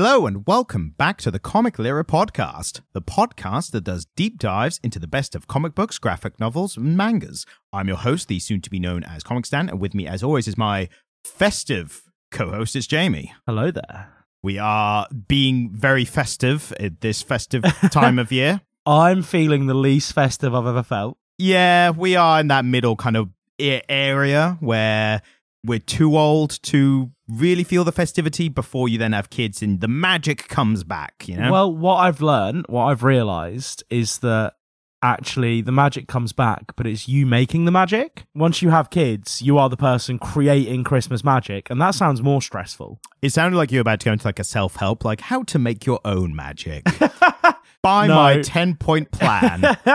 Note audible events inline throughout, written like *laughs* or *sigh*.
Hello and welcome back to the Comic Literate podcast, the podcast that does deep dives into the best of comic books, graphic novels, and mangas. I'm your host, the soon to be known as Comic Stan, and with me, as always, is my festive co-host, it's Jamie. Hello there. We are being very festive at this festive time of year. *laughs* I'm feeling the least festive I've ever felt. Yeah, we are in that middle kind of area where we're too old to really feel the festivity before you then have kids and the magic comes back, you know? Well, what I've learned, what I've realized is that actually the magic comes back, but it's you making the magic. Once you have kids, you are the person creating Christmas magic, and that sounds more stressful. it sounded like you were about to go into like a self-help, like how to make your own magic. *laughs* Buy No. my 10-point plan. *laughs*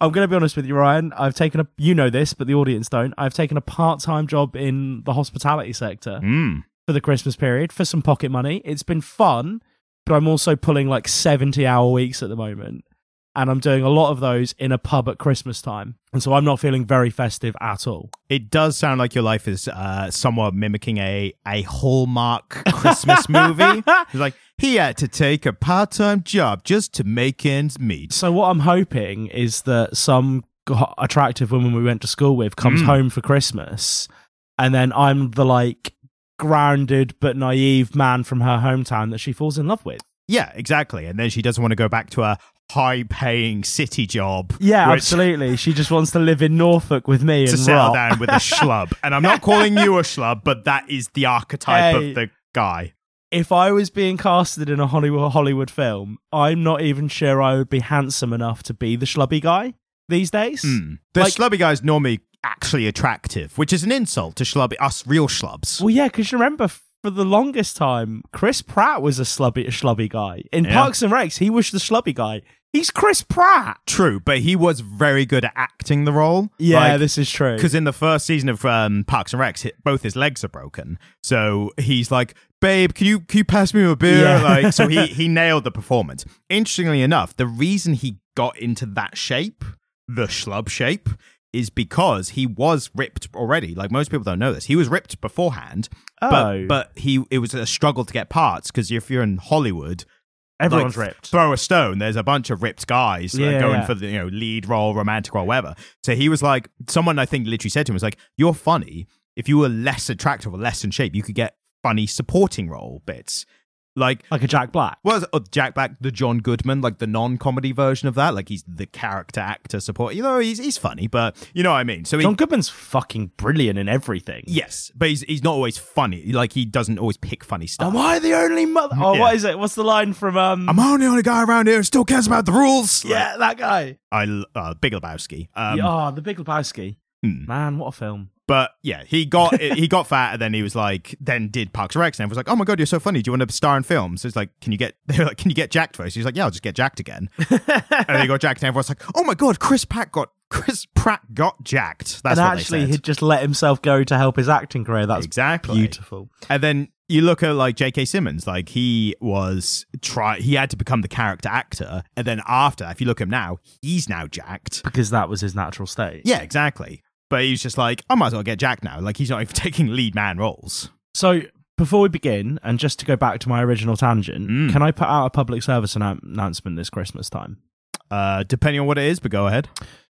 I'm going to be honest with you, Ryan. I've taken a, you know this, but the audience don't. I've taken a part time job in the hospitality sector mm. for the Christmas period for some pocket money. It's been fun, but I'm also pulling like 70 hour weeks at the moment. And I'm doing a lot of those in a pub at Christmas time. And so I'm not feeling very festive at all. It does sound like your life is uh, somewhat mimicking a, a Hallmark Christmas movie. *laughs* It's like, he had to take a part-time job just to make ends meet. So what I'm hoping is that some attractive woman we went to school with comes Mm. home for Christmas. And then I'm the like grounded but naive man from her hometown that she falls in love with. Yeah, exactly. And then she doesn't want to go back to a high-paying city job. Yeah, which- absolutely. She just wants to live in Norfolk with me to and settle rock. down with a *laughs* schlub. And I'm not calling you a schlub, but that is the archetype Hey. of the guy. if I was being casted in a Hollywood Hollywood film, I'm not even sure I would be handsome enough to be the schlubby guy these days. Mm. The Like- schlubby guy is normally actually attractive, which is an insult to schlubby us real schlubs. Well, yeah, because you remember for the longest time, Chris Pratt was a schlubby, a schlubby guy. In Yeah. Parks and Recs, he was the schlubby guy. He's Chris Pratt. True, but he was very good at acting the role. Yeah, this is true. because in the first season of um, Parks and Recs, both his legs are broken. So he's like, "Babe, can you can you pass me a beer?" Yeah. Like, so he *laughs* he nailed the performance. Interestingly enough, the reason he got into that shape, the schlub shape, is because he was ripped already. Like most people don't know this, he was ripped beforehand. Oh. But but he it was a struggle to get parts because if you're in Hollywood, Everyone's like, ripped. Throw a stone. There's a bunch of ripped guys Yeah, going yeah. for the you know lead role, romantic role, whatever. So he was like, someone I think literally said to him was like, "You're funny. If you were less attractive or less in shape, you could get funny supporting role bits." Like, like a Jack Black. was uh, Jack Black the John Goodman, like the non-comedy version of that? Like he's the character actor support. You know, he's he's funny, but you know what I mean. So he, John Goodman's fucking brilliant in everything. yes, but he's he's not always funny. Like he doesn't always pick funny stuff. Am I the only mother? Oh, Yeah. what is it? What's the line from um? I'm only the only guy around here who still cares about the rules. Like, yeah, that guy. I l- uh, Big Lebowski. Um, yeah, oh, the Big Lebowski. hmm. Man, what a film. But yeah, he got he got fat, and then he was like, then did Parks and Rec, and was like, "Oh my god, you're so funny! Do you want to star in films?" So it's like, "Can you get?" *laughs* They were like, "Can you get jacked first? He's like, "Yeah, I'll just get jacked again." *laughs* and then he got jacked, and everyone's like, "Oh my god, Chris Pratt got Chris Pratt got jacked." That's and what actually, they said. he'd just let himself go to help his acting career. That's exactly beautiful. And then you look at like J.K. Simmons, like he was try he had to become the character actor, and then after, if you look at him now, he's now jacked. Because that was his natural state. Yeah, exactly. But he's just like, I might as well get Jack now. Like he's not even *laughs* taking lead man roles. So before we begin, and just to go back to my original tangent, Mm. can I put out a public service annou- announcement this Christmas time? Uh, depending on what it is, but go ahead.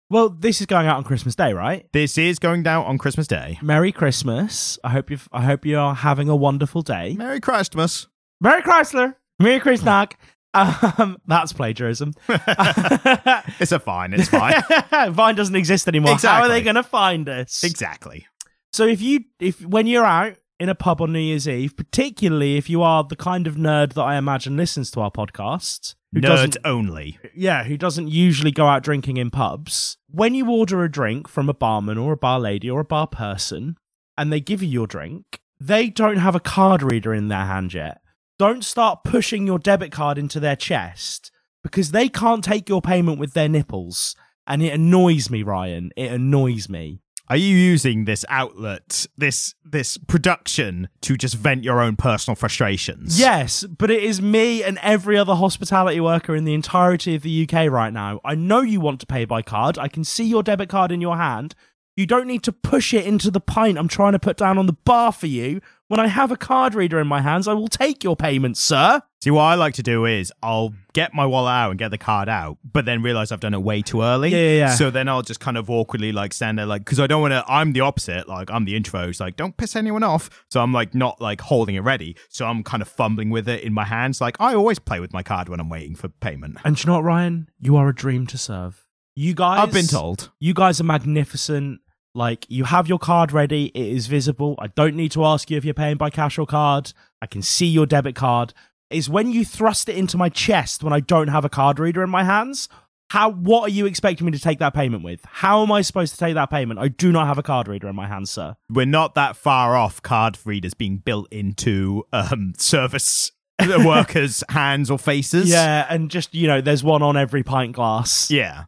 Well, this is going out on Christmas Day, right? This is going down on Christmas Day. Merry Christmas. I hope you I hope you are having a wonderful day. Merry Christmas. Merry Chrysler. Merry Christmas. *laughs* Um, that's plagiarism. *laughs* it's a fine. It's fine. *laughs* Vine doesn't exist anymore. How are they going to find us? exactly. So if you if when you're out in a pub on New Year's Eve, particularly if you are the kind of nerd that I imagine listens to our podcast, who Nerd doesn't only. yeah, who doesn't usually go out drinking in pubs, when you order a drink from a barman or a bar lady or a bar person and they give you your drink, they don't have a card reader in their hand yet. Don't start pushing your debit card into their chest because they can't take your payment with their nipples. And it annoys me, Ryan. It annoys me. Are you using this outlet, this this production, to just vent your own personal frustrations? Yes, but it is me and every other hospitality worker in the entirety of the UK right now. I know you want to pay by card. I can see your debit card in your hand. You don't need to push it into the pint I'm trying to put down on the bar for you When I have a card reader in my hands, I will take your payment, sir. See, what I like to do is I'll get my wallet out and get the card out, but then realize I've done it way too early. Yeah, yeah, yeah. So then I'll just kind of awkwardly like stand there, like, because I don't want to. I'm the opposite. Like, I'm the intro. It's like, don't piss anyone off. So I'm like not like holding it ready. So I'm kind of fumbling with it in my hands. Like, I always play with my card when I'm waiting for payment. And you know what, Ryan? You are a dream to serve. You guys, I've been told. You guys are magnificent. Like, you have your card ready, it is visible. I don't need to ask you if you're paying by cash or card. I can see your debit card. Is when you thrust it into my chest when I don't have a card reader in my hands. How what are you expecting me to take that payment with? How am I supposed to take that payment? I do not have a card reader in my hands, sir. We're not that far off card readers being built into um, service workers' *laughs* hands or faces. Yeah, and just you know, there's one on every pint glass. Yeah.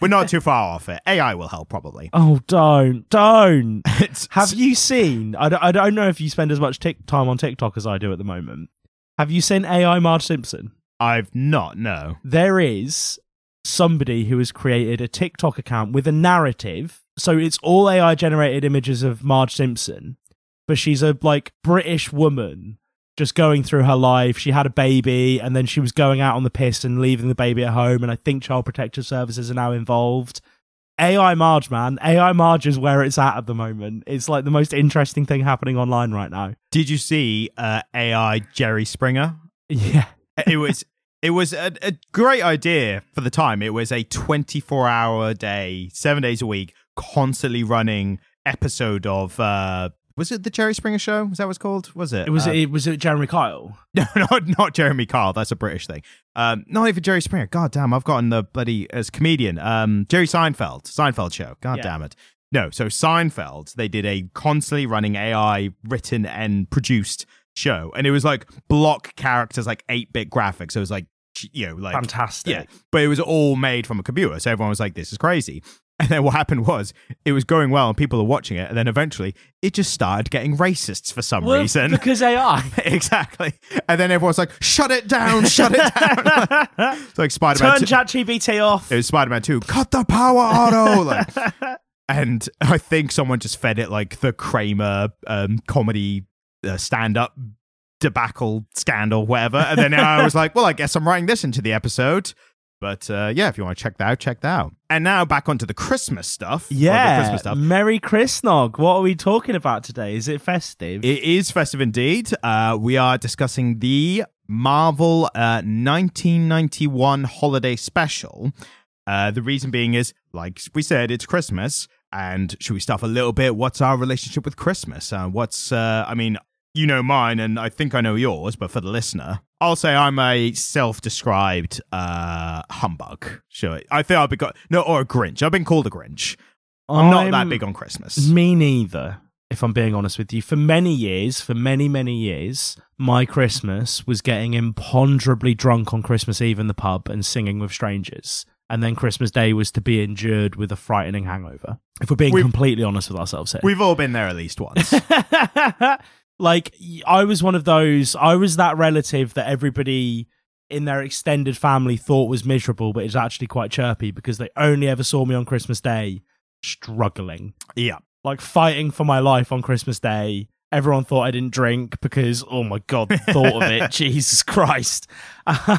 We're not too far off it. AI will help probably. Oh, don't, don't. *laughs* Have you seen? I don't, I don't know if you spend as much tic- time on TikTok as I do at the moment. Have you seen AI Marge Simpson? I've not, no. There is somebody who has created a TikTok account with a narrative. So it's all AI generated images of Marge Simpson, but she's a like British woman just going through her life. She had a baby and then she was going out on the piss and leaving the baby at home. And I think Child Protective Services are now involved. AI Marge, man. AI Marge is where it's at at the moment. It's like the most interesting thing happening online right now. Did you see uh, AI Jerry Springer? *laughs* Yeah. It was it was a, a great idea for the time. It was a 24 hour day, 7 days a week, constantly running episode of uh was it the Jerry Springer show? Was that what it's called? Was it? It was Uh, it was it Jeremy Kyle. *laughs* No, not not Jeremy Kyle. That's a British thing. Um, not even Jerry Springer. God damn, I've gotten the bloody as comedian. Um, Jerry Seinfeld. Seinfeld show. God Yeah. damn it. No, so Seinfeld. They did a constantly running AI written and produced show, and it was like block characters, like eight bit graphics. So it was like you know, like Fantastic. yeah, but it was all made from a computer. So everyone was like, "This is crazy." *laughs* And then what happened was it was going well, and people are watching it, and then eventually it just started getting racists for some Well, reason. because AI. *laughs* exactly. And then everyone's like, shut it down, shut it down. *laughs* it's like Spider Man Turn 2. ChatGPT off. It was Spider Man 2. Cut the power auto. Like, and I think someone just fed it like the Kramer um, comedy uh, stand up debacle scandal, whatever. And then I was like, well, I guess I'm writing this into the episode. But uh, yeah, if you want to check that out, check that out. And now back onto the Christmas stuff. Yeah. Christmas stuff. Merry Christnog. What are we talking about today? Is it festive? It is festive indeed. Uh, we are discussing the Marvel uh, 1991 holiday special. Uh, the reason being is, like we said, it's Christmas. And should we stuff a little bit? What's our relationship with Christmas? Uh, what's, uh, I mean, you know mine, and I think I know yours, but for the listener, I'll say I'm a self-described uh, humbug. Sure, I think I've been got no or a Grinch. I've been called a Grinch. I'm, not that big on Christmas. Me neither, if I'm being honest with you. For many years, for many, many years, my Christmas was getting imponderably drunk on Christmas Eve in the pub and singing with strangers. And then Christmas Day was to be endured with a frightening hangover. If we're being We've- completely honest with ourselves here. We've all been there at least once. *laughs* like I was one of those. I was that relative that everybody in their extended family thought was miserable, but is actually quite chirpy because they only ever saw me on Christmas Day struggling, yeah. like fighting for my life on Christmas Day. Everyone thought I didn't drink because, oh my god, thought of it, *laughs* Jesus Christ.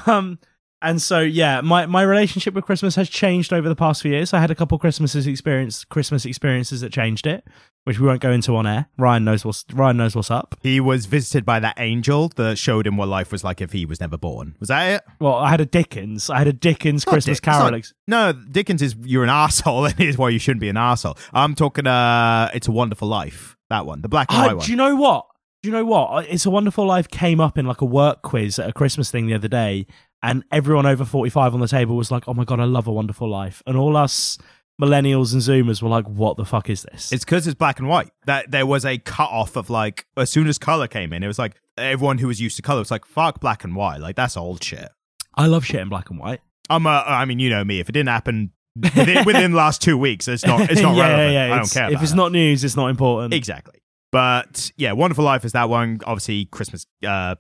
Um, and so yeah, my, my relationship with Christmas has changed over the past few years. I had a couple Christmases experience Christmas experiences that changed it, which we won't go into on air. Ryan knows what's Ryan knows what's up. He was visited by that angel that showed him what life was like if he was never born. Was that it? Well, I had a Dickens. I had a Dickens Not Christmas Dick- Carol. not- No, Dickens is you're an *laughs* asshole, and is why you shouldn't be an asshole. I'm talking. Uh, it's a Wonderful Life. That one, the black and Ah, white do one. you know what? Do you know what? It's a Wonderful Life came up in like a work quiz at a Christmas thing the other day, and everyone over 45 on the table was like, oh my God, I love A Wonderful Life. And all us millennials and zoomers were like, what the fuck is this? It's because it's black and white. That there was a cut off of like as soon as color came in, it was like everyone who was used to color was like fuck black and white. Like that's old shit. I love shit in black and white. I'm. Uh, I mean, you know me. If it didn't happen within, within the last two weeks, it's not. It's not *laughs* yeah, relevant. yeah, yeah. I don't It's- care. If it's that. not news, it's not important. Exactly. But yeah, Wonderful Life is that one. Obviously, Christmas uh,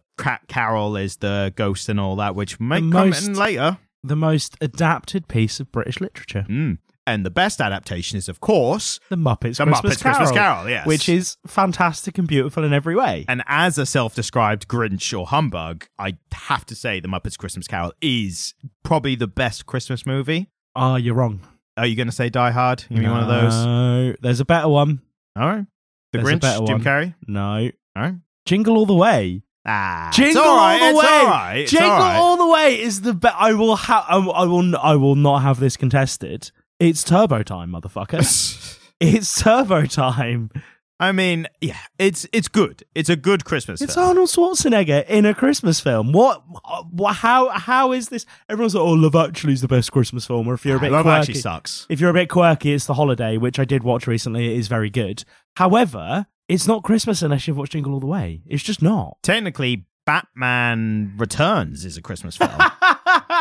Carol is the ghost and all that, which may The come most- in later. the most adapted piece of British literature. Mm. And the best adaptation is, of course, The Muppets The Christmas Muppets Carol. Christmas Carol, yes. Which is fantastic and beautiful in every way. And as a self described Grinch or humbug, I have to say The Muppets Christmas Carol is probably the best Christmas movie. Ah, you're wrong. Are you going to say Die Hard? You mean one of those? No, there's a better one. All right. The There's Grinch, Jim. Carrey? No. Right. Jingle All the Way. Ah, Jingle all right. all the way. all right. Jingle all right. All the Way is the best. I will ha- I I will I will not have this contested. It's turbo time, motherfucker. *laughs* it's turbo time. I mean, yeah, it's it's good. It's a good Christmas film. It's film. Arnold Schwarzenegger in a Christmas film. What? what how? How is this? Everyone's like, "Oh, Love Actually is the best Christmas film." Or if you're a ah, bit Love quirky, actually sucks. if you're a bit quirky, it's The Holiday, which I did watch recently. It is very good. However, it's not Christmas unless you've watched Jingle All the Way. It's just not. Technically, Batman Returns is a Christmas film. *laughs*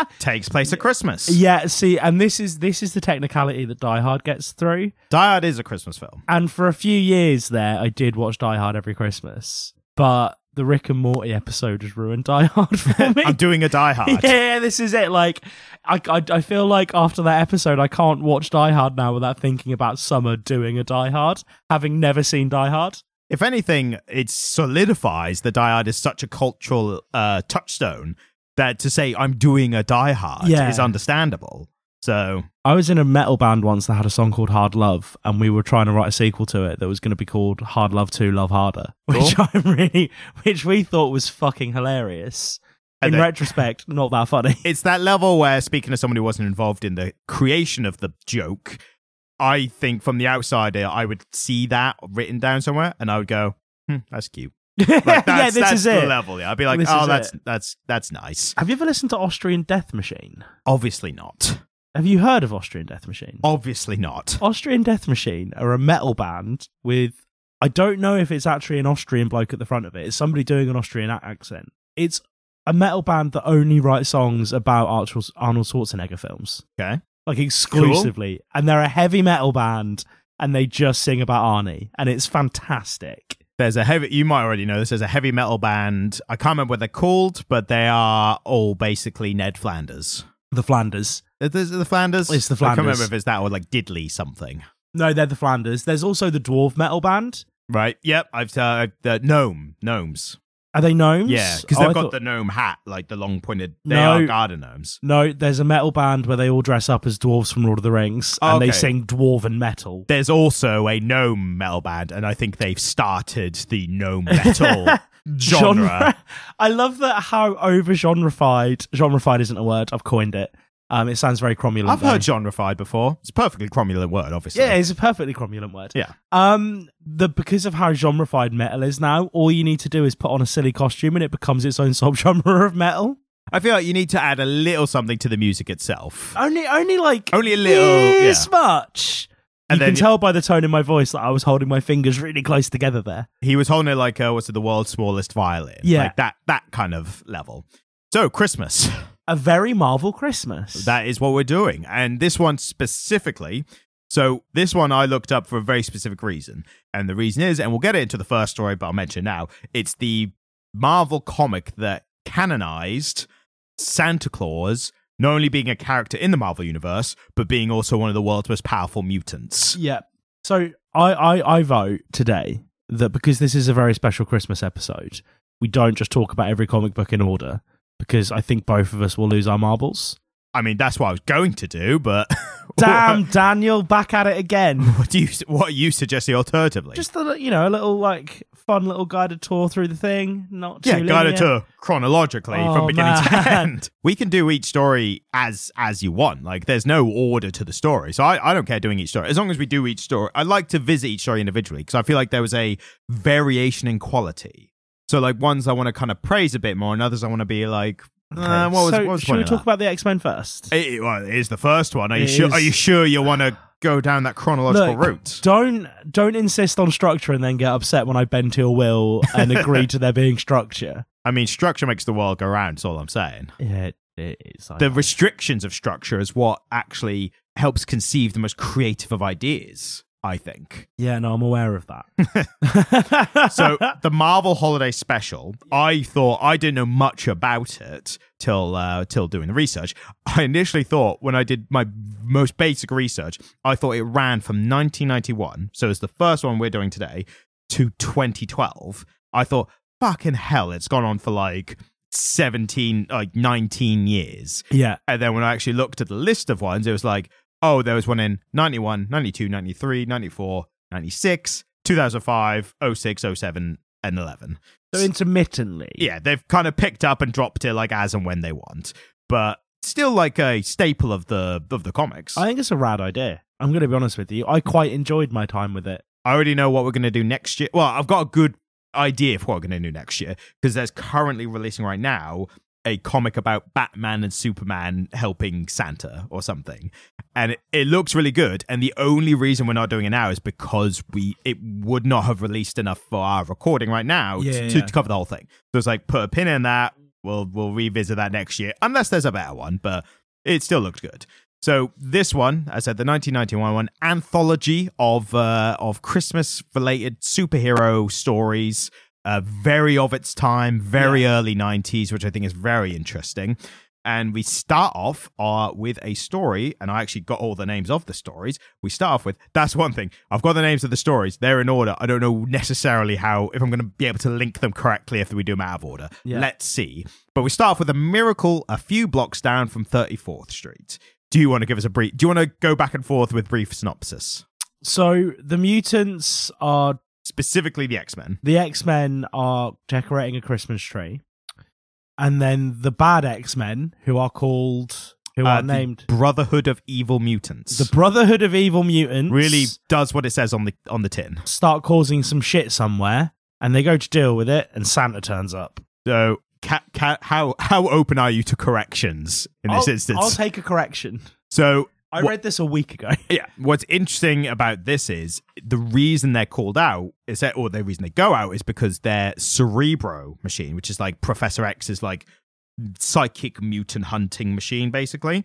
*laughs* Takes place at Christmas. yeah. See, and this is this is the technicality that Die Hard gets through. Die Hard is a Christmas film. And for a few years there, I did watch Die Hard every Christmas, but the Rick and Morty episode has ruined Die Hard for *laughs* me. I'm doing a Die Hard. *laughs* yeah, this is it. Like, I, I, I feel like after that episode, I can't watch Die Hard now without thinking about Summer doing a Die Hard, having never seen Die Hard. If anything, it solidifies that Die Hard is such a cultural uh, touchstone that to say I'm doing a Die Hard Yeah. is understandable. So I was in a metal band once that had a song called Hard Love, and we were trying to write a sequel to it that was going to be called Hard Love 2 Love Harder, *laughs* which Cool. I really, which we thought was fucking hilarious. And In then- retrospect, not that funny. *laughs* it's that level where, speaking of someone who wasn't involved in the creation of the joke, I think from the outsider, I would see that written down somewhere and I would go, hmm, that's cute. Like, *laughs* that's, yeah, this is the it. level. Yeah, I'd be like, This oh, is that's it. that's that's nice. Have you ever listened to Austrian Death Machine? Obviously not. Have you heard of Austrian Death Machine? Obviously not. Austrian Death Machine are a metal band with I don't know if it's actually an Austrian bloke at the front of it. It's somebody doing an Austrian a- accent. It's a metal band that only write songs about Arch- Arnold Schwarzenegger films, Okay. like exclusively. And they're a heavy metal band, and they just sing about Arnie, and it's fantastic. There's a heavy. You might already know this. There's a heavy metal band. I can't remember what they're called, but they are all basically Ned Flanders. The Flanders. Is the Flanders? It's the flanders I can't remember if it's that or like Diddley something. No, they're the Flanders. There's also the dwarf metal band. Right. Yep. I've uh, the gnome gnomes. Are they gnomes? Yeah, because Oh, they've I got thought- the gnome hat, like the long pointed. They No. are garden gnomes. No, there's a metal band where they all dress up as dwarves from Lord of the Rings, Oh, and they sing dwarven metal. There's also a gnome metal band, and I think they've started the gnome metal *laughs* genre. I love that how over genreified. Genreified isn't a word. I've coined it. Um, it sounds very cromulent. I've though. heard genrefied before. It's a perfectly cromulent word, obviously. Yeah, it's a perfectly cromulent word. Yeah. Um, the because of how genrefied metal is now, all you need to do is put on a silly costume, and it becomes its own *laughs* subgenre of metal. I feel like you need to add a little something to the music itself. Only, only like Only a little, this yeah. much. And you can tell by the tone in my voice that I was holding my fingers really close together there. He was holding it like, uh, what's it, the world's smallest violin? Yeah. Like that, that kind of level. So, Christmas. *laughs* A very Marvel Christmas. That is what we're doing. And this one specifically. So, this one I looked up for a very specific reason. And the reason is, and we'll get into the first story, but I'll mention now, it's the Marvel comic that canonized Santa Claus not only being a character in the Marvel universe, but being also one of the world's most powerful mutants. Yeah. So I, I, I vote today that because this is a very special Christmas episode, we don't just talk about every comic book in order because I think both of us will lose our marbles. I mean, that's what I was going to do, but *laughs* Damn, Daniel, back at it again. *laughs* what do you what are you suggesting alternatively? Just a, you know, a little like fun little guided tour through the thing. Not too yeah, guided linear. to chronologically Oh, from beginning to *laughs* end. We can do each story as as you want. Like there's no order to the story. So I, I don't care doing each story. As long as we do each story. I like to visit each story individually because I feel like there was a variation in quality. So like ones I want to kind of praise a bit more and others I want to be like Okay, uh, what was, so what was should we talk that? about the X Men first? It, well, it is the first one. Are you It sure? Are you sure you want to go down that chronological Look, route? Don't don't insist on structure and then get upset when I bend to your will and agree to there being structure. *laughs* I mean, structure makes the world go round. That's all I'm saying. Yeah, it, it is. I the know. restrictions of structure is what actually helps conceive the most creative of ideas. I think. Yeah, no, I'm aware of that. *laughs* So *laughs* the Marvel Holiday Special, I thought I didn't know much about it till uh, till doing the research. I initially thought when I did my most basic research, I thought it ran from 1991, so it's the first one we're doing today, to 2012. I thought, fucking hell, it's gone on for like 17, like 19 years. yeah, And then when I actually looked at the list of ones, it was like, oh, there was one in 91, 92, 93, 94, 96, 2005, 06, 07, and 11. so intermittently. Yeah, they've kind of picked up and dropped it like as and when they want, but still like a staple of the of the comics. I think it's a rad idea. I'm going to be honest with you. I quite enjoyed my time with it. I already know what we're going to do next year. Well, I've got a good idea for what we're going to do next year because there's currently releasing right now a comic about Batman and Superman helping Santa or something. And it, it looks really good. And the only reason we're not doing it now is because we it would not have released enough for our recording right now Yeah, to, yeah. to cover the whole thing. So it's like put a pin in that. We'll we'll revisit that next year unless there's a better one, but it still looked good. So this one, as I said, the 1991 one, anthology of uh, of Christmas related superhero stories, uh, very of its time, very early 90s, which I think is very interesting. And we start off uh, with a story, and I actually got all the names of the stories. We start off with that's one thing. I've got the names of the stories; they're in order. I don't know necessarily how if I'm going to be able to link them correctly if we do them out of order. Yeah. Let's see. But we start off with a miracle a few blocks down from 34th Street. Do you want to give us a brief? Do you want to go back and forth with brief synopsis? So the mutants are Specifically, the X Men. the X Men are decorating a Christmas tree, and then the bad X Men, who are called who Uh, are named Brotherhood of Evil Mutants. the Brotherhood of Evil Mutants, really does what it says on the on the tin. start causing some shit somewhere, and they go to deal with it, and Santa turns up. So, ca- ca- how how open are you to corrections in this I'll, instance? I'll take a correction. so, I What- read this a week ago. *laughs* yeah, what's interesting about this is the reason they're called out is that, or the reason they go out is because their Cerebro machine, which is like Professor X's like psychic mutant hunting machine, basically,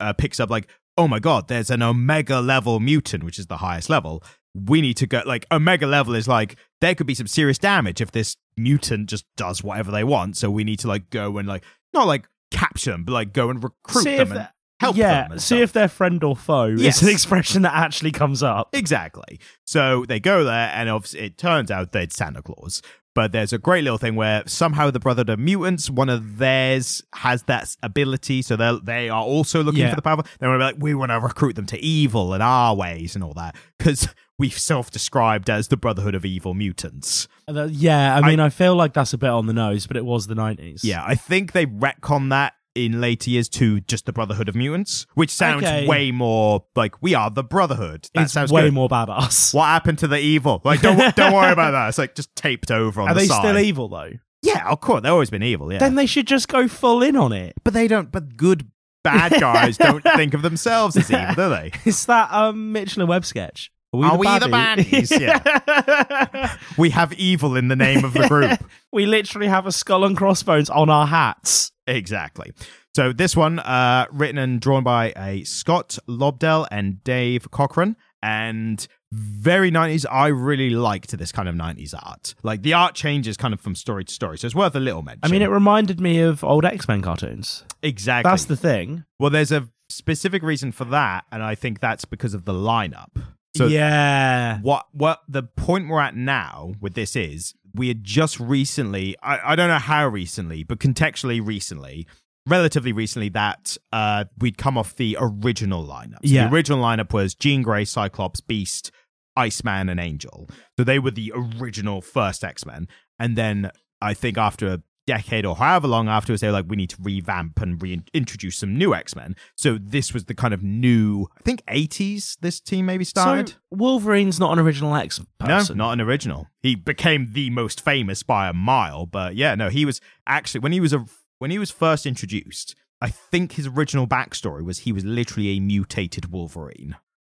uh, picks up like, oh my god, there's an Omega level mutant, which is the highest level. We need to go like Omega level is like there could be some serious damage if this mutant just does whatever they want. So we need to like go and like not like capture them, but like go and recruit See them and help yeah, them. see stuff. if they're friend or foe. Yes. It's an expression that actually comes up. Exactly. So they go there, and obviously it turns out that it's Santa Claus. But there's a great little thing where somehow the Brotherhood of Mutants, one of theirs has that ability, so they they are also looking Yeah. for the power. They want to be like, we want to recruit them to evil and our ways and all that because we've self-described as the Brotherhood of Evil Mutants. Uh, yeah, I mean, I, feel like that's a bit on the nose, but it was the nineties. Yeah, I think they retcon that in later years to just the Brotherhood of Mutants, which sounds Okay. way more like we are the Brotherhood. That it's sounds way good. more badass. *laughs* What happened to the evil? Like, don't don't worry about that. It's like just taped over on Are the they side. still evil though? Yeah, of course. They've always been evil. Yeah, Then they should just go full in on it. but they don't. But good bad guys *laughs* don't think of themselves as evil, do they? *laughs* It's that um Mitchell and Webb sketch? Are we the baddies? *laughs* yeah. *laughs* We have evil in the name of the group. *laughs* we literally have a skull and crossbones on our hats. exactly. So this one, uh, written and drawn by a Scott Lobdell and Dave Cockrum, and very 90s. I really liked this kind of 90s art. Like the art changes kind of from story to story, so it's worth a little mention. I mean, it reminded me of old X Men cartoons. exactly. That's the thing. Well, there's a specific reason for that, and I think that's because of the lineup. So yeah. what what the point we're at now with this is we had just recently I, I don't know how recently, but contextually recently, relatively recently, that uh we'd come off the original lineup. So Yeah. The original lineup was Jean Grey, Cyclops, Beast, Iceman, and Angel. So they were the original first X-Men. And then I think after a decade or however long afterwards, they were like, we need to revamp and reintroduce some new X-Men. So this was the kind of new, I think 80s this team maybe started. So Wolverine's not an original X person. No, not an original. He became the most famous by a mile, but yeah, no, he was actually when he was a when he was first introduced. I think his original backstory was he was literally a mutated Wolverine.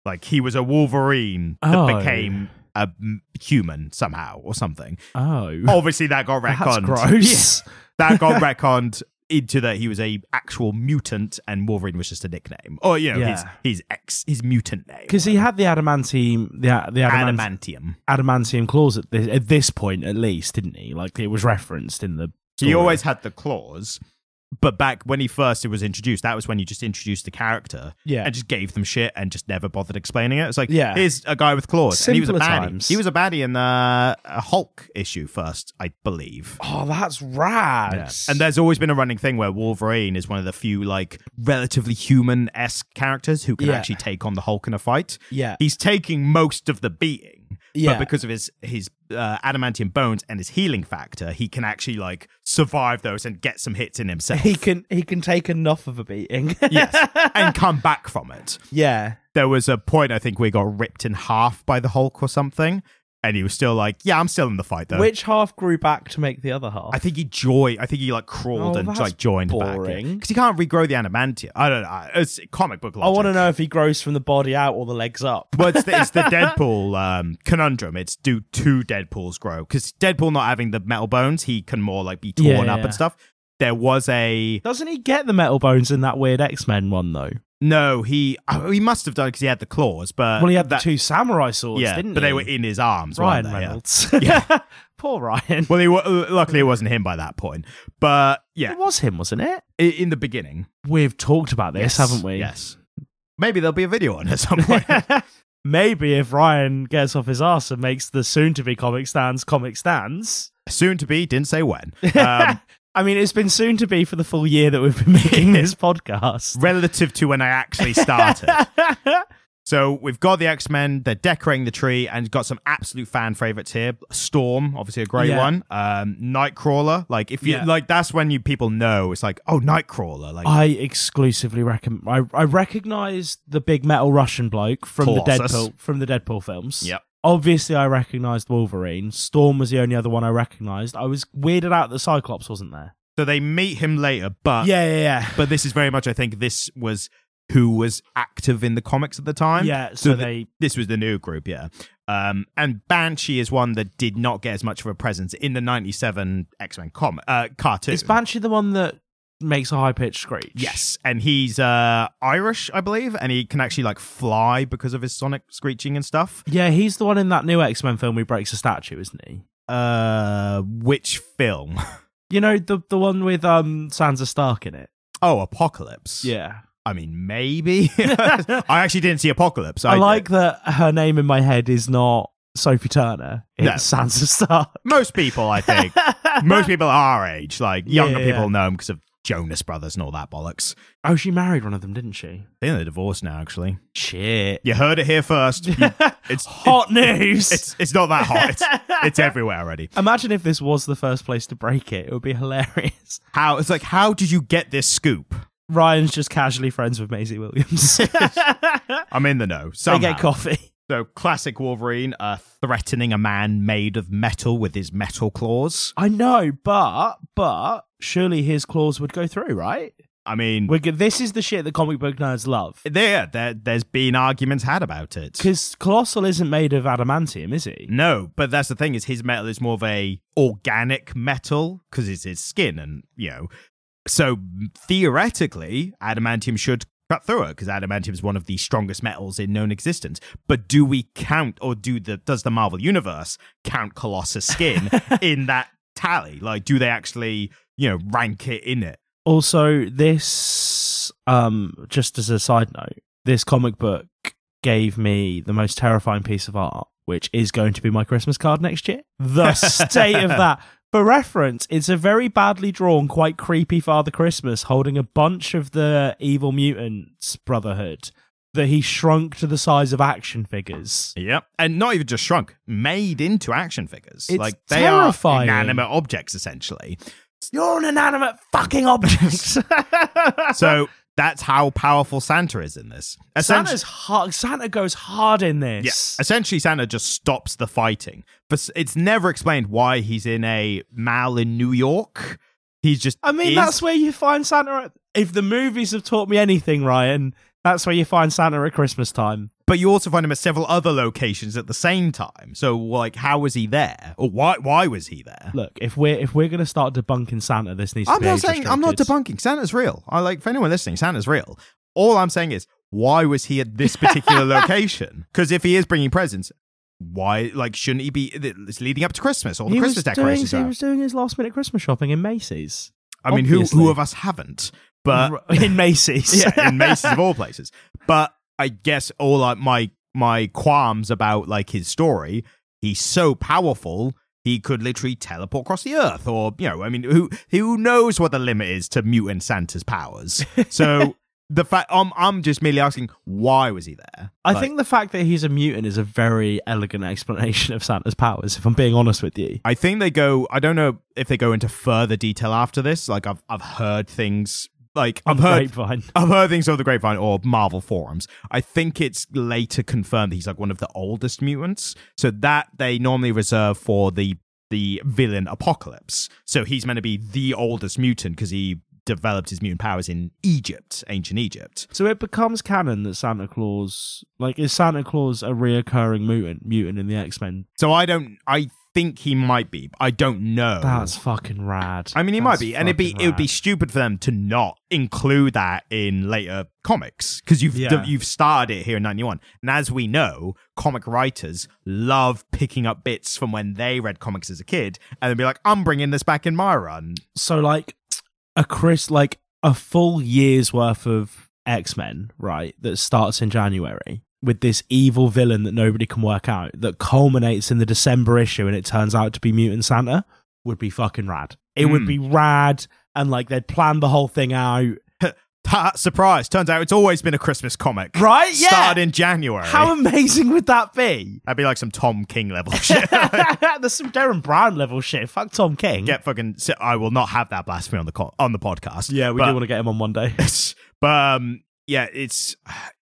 Like he was a Wolverine that Oh. became a human somehow or something. Oh. Obviously, that got That's retconned. gross. Yeah, that got retconned into that he was a actual mutant and Wolverine was just a nickname. Or you know, Yeah. his ex his mutant name. Because he had the adamantium, the the adamant, adamantium. adamantium claws at this, at this point, at least, didn't he? Like it was referenced in the. He always had the claws. But back when he first was introduced, that was when you just introduced the character Yeah. and just gave them shit and just never bothered explaining it. It's like, Yeah. here's a guy with claws. and he was a baddie. times. He was a baddie in the uh, Hulk issue first, I believe. Oh, that's rad. Yeah. And there's always been a running thing where Wolverine is one of the few like relatively human esque characters who can Yeah. actually take on the Hulk in a fight. yeah, He's taking most of the beating, Yeah. but because of his his uh, adamantium bones and his healing factor, he can actually like survive those and get some hits in himself. he can he can take enough of a beating. yes, *laughs* and come back from it. yeah, There was a point I think we got ripped in half by the Hulk or something, and he was still like, "Yeah, I'm still in the fight though." which half grew back to make the other half? I think he joined. I think he like crawled Oh, and like joined boring. back because he can't regrow the adamantium. I don't know. It's comic book. I want to know if he grows from the body out or the legs up. Well, it's the, it's the *laughs* Deadpool um, conundrum. It's do two Deadpools grow? Because Deadpool not having the metal bones, he can more like be torn Yeah, up yeah. and stuff. There was a Doesn't he get the metal bones in that weird X Men one though? No. He oh, he must have done because he had the claws, but well, he had that, the two samurai swords, yeah, didn't but he? they were in his arms. Ryan they? Yeah. Reynolds. *laughs* Yeah. *laughs* Poor Ryan. Well, he luckily it wasn't him by that point, but yeah, It was him, wasn't it? in the beginning, We've talked about this, Yes, haven't we? Yes. Maybe there'll be a video on it at some point. *laughs* Maybe if Ryan gets off his ass and makes the soon to be comic stands comic stands. Soon to be, didn't say when. Um, I mean, it's been soon to be for the full year that we've been making *laughs* this podcast. relative to when I actually started. *laughs* So we've got the X Men. They're decorating the tree, and got some absolute fan favorites here. Storm, obviously a great Yeah. one. Um, Nightcrawler, like if you Yeah. like, that's when you people know it's like, oh, Nightcrawler. Like, I exclusively reckon I, I recognize the big metal Russian bloke from Colossus. the Deadpool from the Deadpool films. Yep. Obviously, I recognized Wolverine. Storm was the only other one I recognized. I was weirded out that Cyclops wasn't there. so they meet him later, but yeah, yeah, yeah. but this is very much, I think, this was who was active in the comics at the time. Yeah, so, th- they this was the new group, yeah. Um, and Banshee is one that did not get as much of a presence in the '97 X Men comic uh, cartoon. is Banshee the one that makes a high pitched screech? Yes, and he's uh Irish, I believe, and he can actually like fly because of his sonic screeching and stuff. Yeah, he's the one in that new X Men film who breaks a statue, isn't he? Uh which film? *laughs* You know the the one with um Sansa Stark in it. Oh, Apocalypse. Yeah, I mean, maybe. *laughs* I actually didn't see Apocalypse. I, like that her name in my head is not Sophie Turner. It's No. Sansa Stark. most people, I think. *laughs* most people our age, like Yeah, younger yeah, people yeah. know him because of Jonas Brothers and all that bollocks. Oh, she married one of them, didn't she? I think they're divorced now, actually. Shit. You heard it here first. You- *laughs* it's Hot news. It's it's not that hot. It's, *laughs* it's everywhere already. Imagine if this was the first place to break it. It would be hilarious. *laughs* How it's like, how did you get this scoop? Ryan's just casually friends with Maisie Williams. I'm in the know. they Somehow. get coffee. So classic Wolverine, uh, threatening a man made of metal with his metal claws. I know, but but surely his claws would go through, right? I mean, We're good. This is the shit that comic book nerds love. there, there, there's been arguments had about it. Because Colossus isn't made of adamantium, is he? No, but that's the thing is his metal is more of a organic metal because it's his skin, and you know, so theoretically, adamantium should cut through it because adamantium is one of the strongest metals in known existence. But do we count, or do the does the Marvel universe count Colossus skin *laughs* in that tally? Like, do they actually, you know, rank it in it? Also, this, um, just as a side note, this comic book gave me the most terrifying piece of art, which is going to be my Christmas card next year. The *laughs* state of that. For reference, it's a very badly drawn, quite creepy Father Christmas holding a bunch of the evil mutants brotherhood that he shrunk to the size of action figures. Yep, and not even just shrunk, made into action figures. It's like they terrifying. are inanimate objects essentially. You're an inanimate fucking object. *laughs* *laughs* So that's how powerful Santa is in this. Essentially, Santa's hard. Santa goes hard in yeah, this. essentially Santa just stops the fighting. But it's never explained why he's in a mall in New York. He's just. I mean, is. that's where you find Santa. If the movies have taught me anything, Ryan, That's where you find Santa at Christmas time. But you also find him at several other locations at the same time. So, like, how was he there, or why? Why was he there? Look, if we're if we're gonna start debunking Santa, this needs to I'm be not age saying I'm not restricted. debunking. Santa's real. I like for anyone listening, Santa's real. All I'm saying is, why was he at this particular *laughs* location? Because if he is bringing presents, why like shouldn't he be? It's leading up to Christmas. All the He was Christmas doing, decorations. he are. was doing his last minute Christmas shopping in Macy's. I mean, who obviously. who of us haven't? But *laughs* in Macy's. *laughs* yeah, in Macy's of all *laughs* places. But I guess all like my my qualms about like his story, he's so powerful he could literally teleport across the earth, or you know, I mean, who who knows what the limit is to mutant Santa's powers? So the fact I'm I'm just merely asking why was he there? I Like, think the fact that he's a mutant is a very elegant explanation of Santa's powers, if I'm being honest with you. I think they go. I don't know if they go into further detail after this. Like I've I've heard things like On I've heard grapevine. I've heard things over the grapevine or Marvel forums. I think it's later confirmed that he's like one of the oldest mutants. So that they normally reserve for the the villain Apocalypse. So he's meant to be the oldest mutant because he developed his mutant powers in Egypt, ancient Egypt. So it becomes canon that Santa Claus, like, is Santa Claus a reoccurring mutant, mutant in the X Men? So I don't. I think he might be. I don't know. That's fucking rad. I mean, he might be, and it'd be fucking it would be stupid for them to not include that in later comics because you've Yeah. you've started it here in '91, and as we know, comic writers love picking up bits from when they read comics as a kid, and then be like, "I'm bringing this back in my run." so like a Chris, like a full year's worth of X Men, right? That starts in January with this evil villain that nobody can work out that culminates in the December issue, and it turns out to be Mutant Santa would be fucking rad. It would Hmm. be rad, and like they'd plan the whole thing out, surprise! Turns out it's always been a Christmas comic, right? Yeah. Started in January. How amazing would that be? That'd be like some Tom King level *laughs* shit. *laughs* There's some Derren Brown level shit. Fuck Tom King. Get fucking. I will not have that blasphemy on the co- on the podcast. Yeah, we But- do want to get him on one day. *laughs* but um, yeah, it's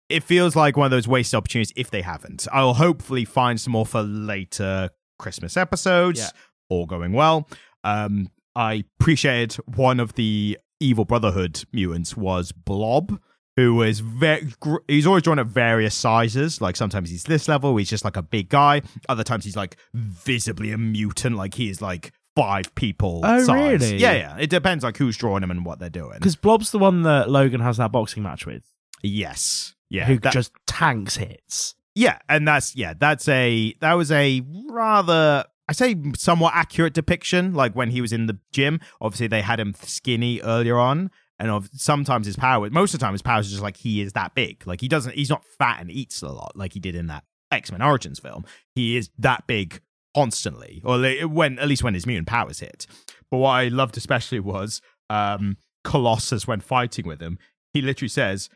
it feels like one of those wasted opportunities if they haven't. I'll hopefully find some more for later Christmas episodes. Yeah. All going well. Um, I appreciated one of the evil Brotherhood mutants was Blob. Who is very? He's always drawn at various sizes. Like sometimes he's this level, he's just like a big guy. Other times he's like visibly a mutant. Like he is like five people. Oh, size. really? Yeah, yeah. It depends like who's drawing him and what they're doing. Because Blob's the one that Logan has that boxing match with, Yes. Yeah. who that- just tanks hits. yeah, and that's yeah, that's a that was a rather I say somewhat accurate depiction. Like when he was in the gym, obviously they had him skinny earlier on, and of sometimes his power, most of the time his powers are just like he is that big. Like he doesn't, he's not fat and eats a lot like he did in that X Men Origins film. He is that big constantly, or when at least when his mutant powers hit. But what I loved especially was um Colossus when fighting with him. He literally says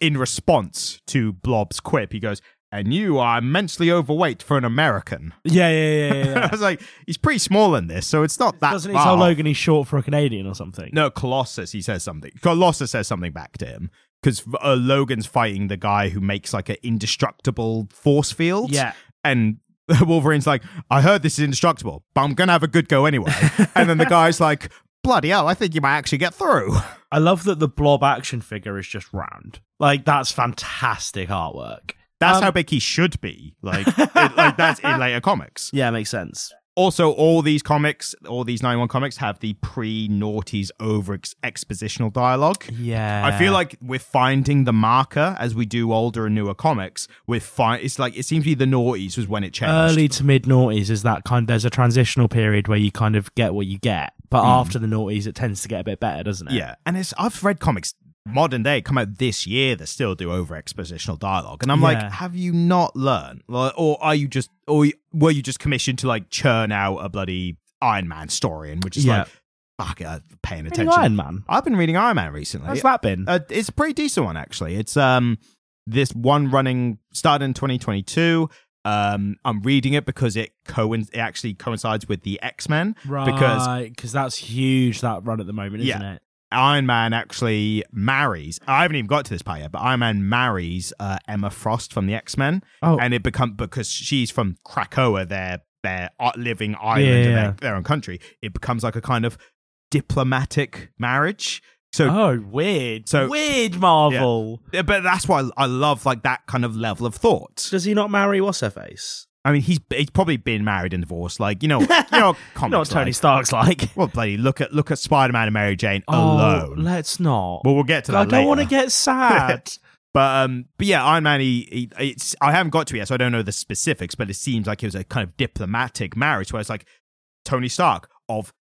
in response to Blob's quip, he goes, "And you are immensely overweight for an American." Yeah, yeah, yeah, yeah. *laughs* I was like, he's pretty small in this, so it's not that. Doesn't he tell. Logan he's short for a Canadian or something? No, Colossus. He says something. Colossus says something back to him because uh, Logan's fighting the guy who makes like an indestructible force field. Yeah. and *laughs* Wolverine's like, "I heard this is indestructible, but I'm gonna have a good go anyway." and then the *laughs* guy's like, "Bloody hell! I think you might actually get through." *laughs* I love that the Blob action figure is just round. Like that's fantastic artwork. That's Um, how big he should be. Like, *laughs* it- like that's in later comics. Yeah, makes sense. Also, all these comics, all these 91 comics have the pre-noughties over ex- expositional dialogue. Yeah, I feel like we're finding the marker as we do older and newer comics. We're fi- It's like it seems to be the noughties was when it changed. early to mid noughties is that kind. There's a transitional period where you kind of get what you get, but after the noughties, it tends to get a bit better, doesn't it? yeah, and it's I've read comics modern day come out this year that still do over expositional dialogue, and I'm like, have you not learned, Like, or are you just, or were you just commissioned to like churn out a bloody Iron Man story, and which is Yeah. like, fuck, uh, paying Reading attention. Iron Man. I've been reading Iron Man recently. How's that been? Uh, it's a pretty decent one actually. It's um this one running started in 2022. Um, I'm reading it because it co- it actually coincides with the X Men because Right, because because that's huge. That run at the moment, isn't Yeah. it? Iron Man actually marries. I haven't even got to this part yet, but Iron Man marries uh, Emma Frost from the X Men, Oh, and it become because she's from Krakoa, their their living island Yeah, yeah. their, their own country. It becomes like a kind of diplomatic marriage. So Oh, weird. So- weird, Marvel. Yeah, but that's why I love like that kind of level of thought. Does he not marry what's her face? I mean, he's he's probably been married and divorced, like you know, you *laughs* know, You know what. Tony like. Stark's like. Well, bloody look at look at Spider Man and Mary Jane Oh, alone. let's not. well, we'll get to that. I don't want to get sad. *laughs* But um, but yeah, Iron Man. He, he it's I haven't got to it yet, so I don't know the specifics. But it seems like it was a kind of diplomatic marriage, where it's like Tony Stark of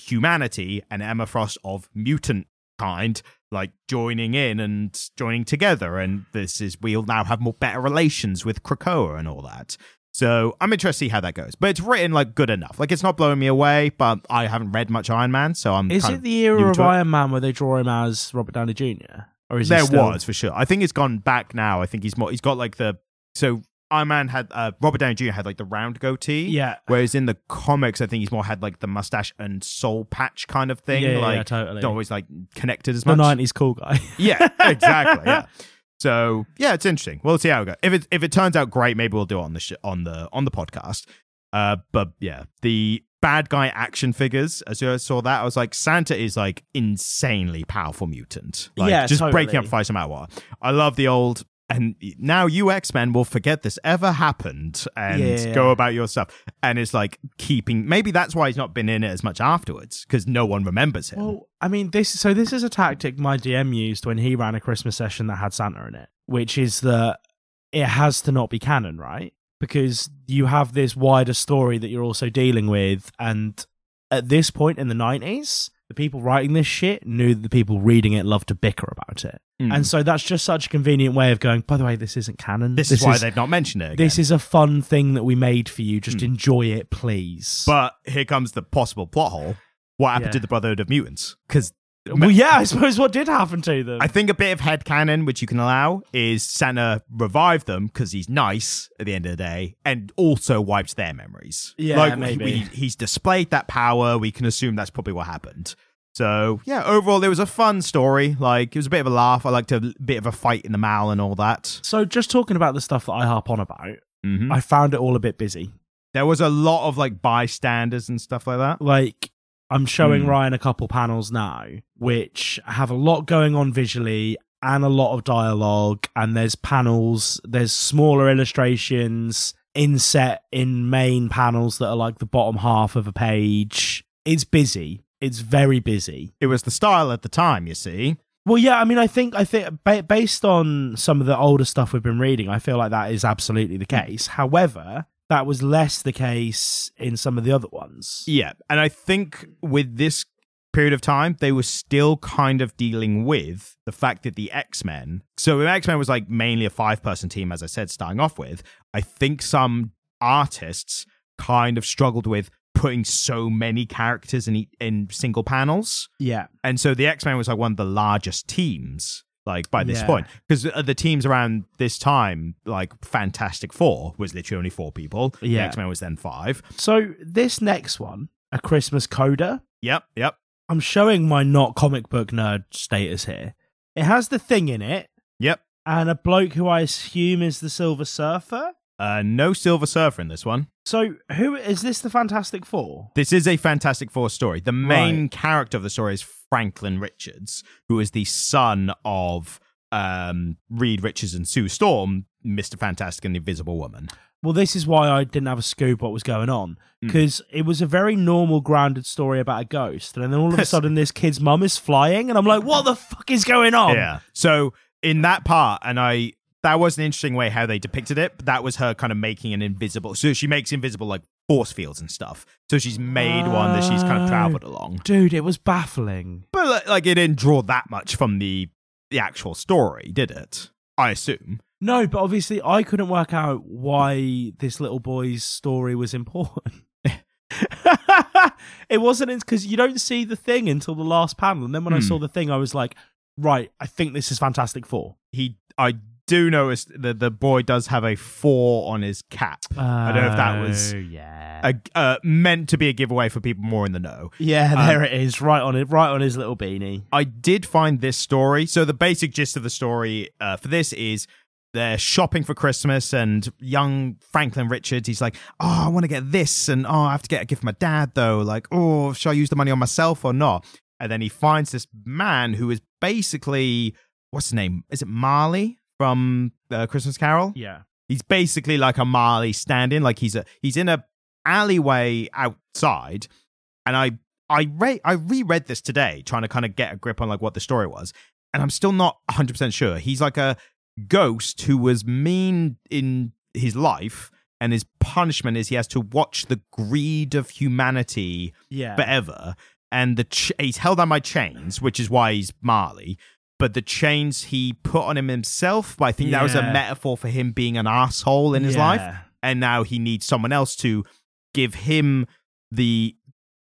humanity and Emma Frost of mutant kind, like joining in and joining together. And this is we'll now have more better relations with Krakoa and all that. So I'm interested to see how that goes. But it's written like good enough. Like it's not blowing me away, but I haven't read much Iron Man, so I'm. Is it the era of to it. Iron Man where they draw him as Robert Downey Jr.? Or is he there still- was for sure. I think it's gone back now. I think he's more. He's got like the so Iron Man had uh, Robert Downey Jr. had like the round goatee. Yeah. Whereas in the comics, I think he's more had like the mustache and soul patch kind of thing. Yeah, like yeah, totally. don't always like connected as much. The 90s cool guy. *laughs* Yeah, exactly. yeah. *laughs* So yeah, it's interesting. We'll see how it goes. If it if it turns out great, maybe we'll do it on the sh- on the on the podcast. Uh, but yeah, the bad guy action figures. As I saw that, I was like, Santa is like insanely powerful mutant. Like, Yeah, just breaking up fights no matter what. I love the old. And now you X Men will forget this ever happened and Yeah. go about your stuff. And it's like keeping. Maybe that's why he's not been in it as much afterwards because no one remembers him. Well, I mean, this so this is a tactic my DM used when he ran a Christmas session that had Santa in it, which is that it has to not be canon, right? Because you have this wider story that you're also dealing with, and at this point in the '90s, the people writing this shit knew that the people reading it loved to bicker about it, Mm. and so that's just such a convenient way of going. By the way, this isn't canon. this, is why they've not mentioned it. Again. this is a fun thing that we made for you. Just enjoy it, please. But here comes the possible plot hole. What happened Yeah. to the Brotherhood of Mutants? Because well, yeah, I suppose what did happen to them? I think a bit of head headcanon, which you can allow, is Santa revived them because he's nice at the end of the day and also wiped their memories. Yeah, like, maybe. we- he's displayed that power. We can assume that's probably what happened. So, yeah, overall, it was a fun story. Like, it was a bit of a laugh. I liked a bit of a fight in the mall and all that. So, just talking about the stuff that I harp on about, Mhm. I found it all a bit busy. There was a lot of, like, bystanders and stuff like that. Like, I'm showing Hmm. Ryan a couple panels now, which have a lot going on visually and a lot of dialogue. And there's panels, there's smaller illustrations inset in main panels that are like the bottom half of a page. It's busy. It's very busy. It was the style at the time, you see. Well, yeah, I mean, I think I think ba- based on some of the older stuff we've been reading, I feel like that is absolutely the case. However, that was less the case in some of the other ones. Yeah, and I think with this period of time, they were still kind of dealing with the fact that the X Men. So the X Men was like mainly a five person team, as I said, starting off with. I think some artists kind of struggled with putting so many characters in in single panels, Yeah, and so the X Men was like one of the largest teams. Like by this Yeah. point, because uh, the teams around this time, like Fantastic Four, was literally only four people. Yeah. X Men was then five. So this next one, a Christmas coda. Yep, yep, I'm showing my not comic book nerd status here. It has the thing in it, yep. and a bloke who I assume is the Silver Surfer. Uh, no Silver Surfer in this one. So who is this? The Fantastic Four? This is a Fantastic Four story. The main Right. character of the story is Franklin Richards, who is the son of um, Reed Richards and Sue Storm, Mister Fantastic and the Invisible Woman. Well, this is why I didn't have a scoop what was going on Hmm. because it was a very normal, grounded story about a ghost, and then all of a *laughs* sudden, this kid's mum is flying, and I'm like, "What the fuck is going on?" Yeah. So in that part, and I that was an interesting way how they depicted it. That was her kind of making an invisible. So she makes invisible like force fields and stuff. So she's made one that she's kind of Oh. traveled along. dude, it was baffling. But like, like it didn't draw that much from the the actual story, did it? I assume. No, but obviously, I couldn't work out why this little boy's story was important. *laughs* it wasn't because you don't see the thing until the last panel, and then when I Hmm. saw the thing, I was like, "Right, I think this is Fantastic Four. he I do notice that the boy does have a four on his cap. I don't know if that was Oh, yeah, a, uh, meant to be a giveaway for people more in the know. yeah. um, There it is, right on it, right on his little beanie. I did find this story. So the basic gist of the story uh, for this is they're shopping for Christmas, and young Franklin Richards, he's like, "Oh, I want to get this, and oh, I have to get a gift for my dad, though. Like, oh, should I use the money on myself or not?" and then he finds this man who is basically what's his name? Is it Marley from uh, Christmas Carol? Yeah. He's basically like a Marley stand-in. Like he's a he's in a alleyway outside, and I I re- I reread this today, trying to kind of get a grip on like what the story was, and I'm still not 100 percent sure. He's like a ghost who was mean in his life, and his punishment is he has to watch the greed of humanity Yeah. forever. And the ch- he's held on by chains, which is why he's Marley. But the chains he put on him himself, I think that was a metaphor for him being an asshole in his life. And now he needs someone else to give him the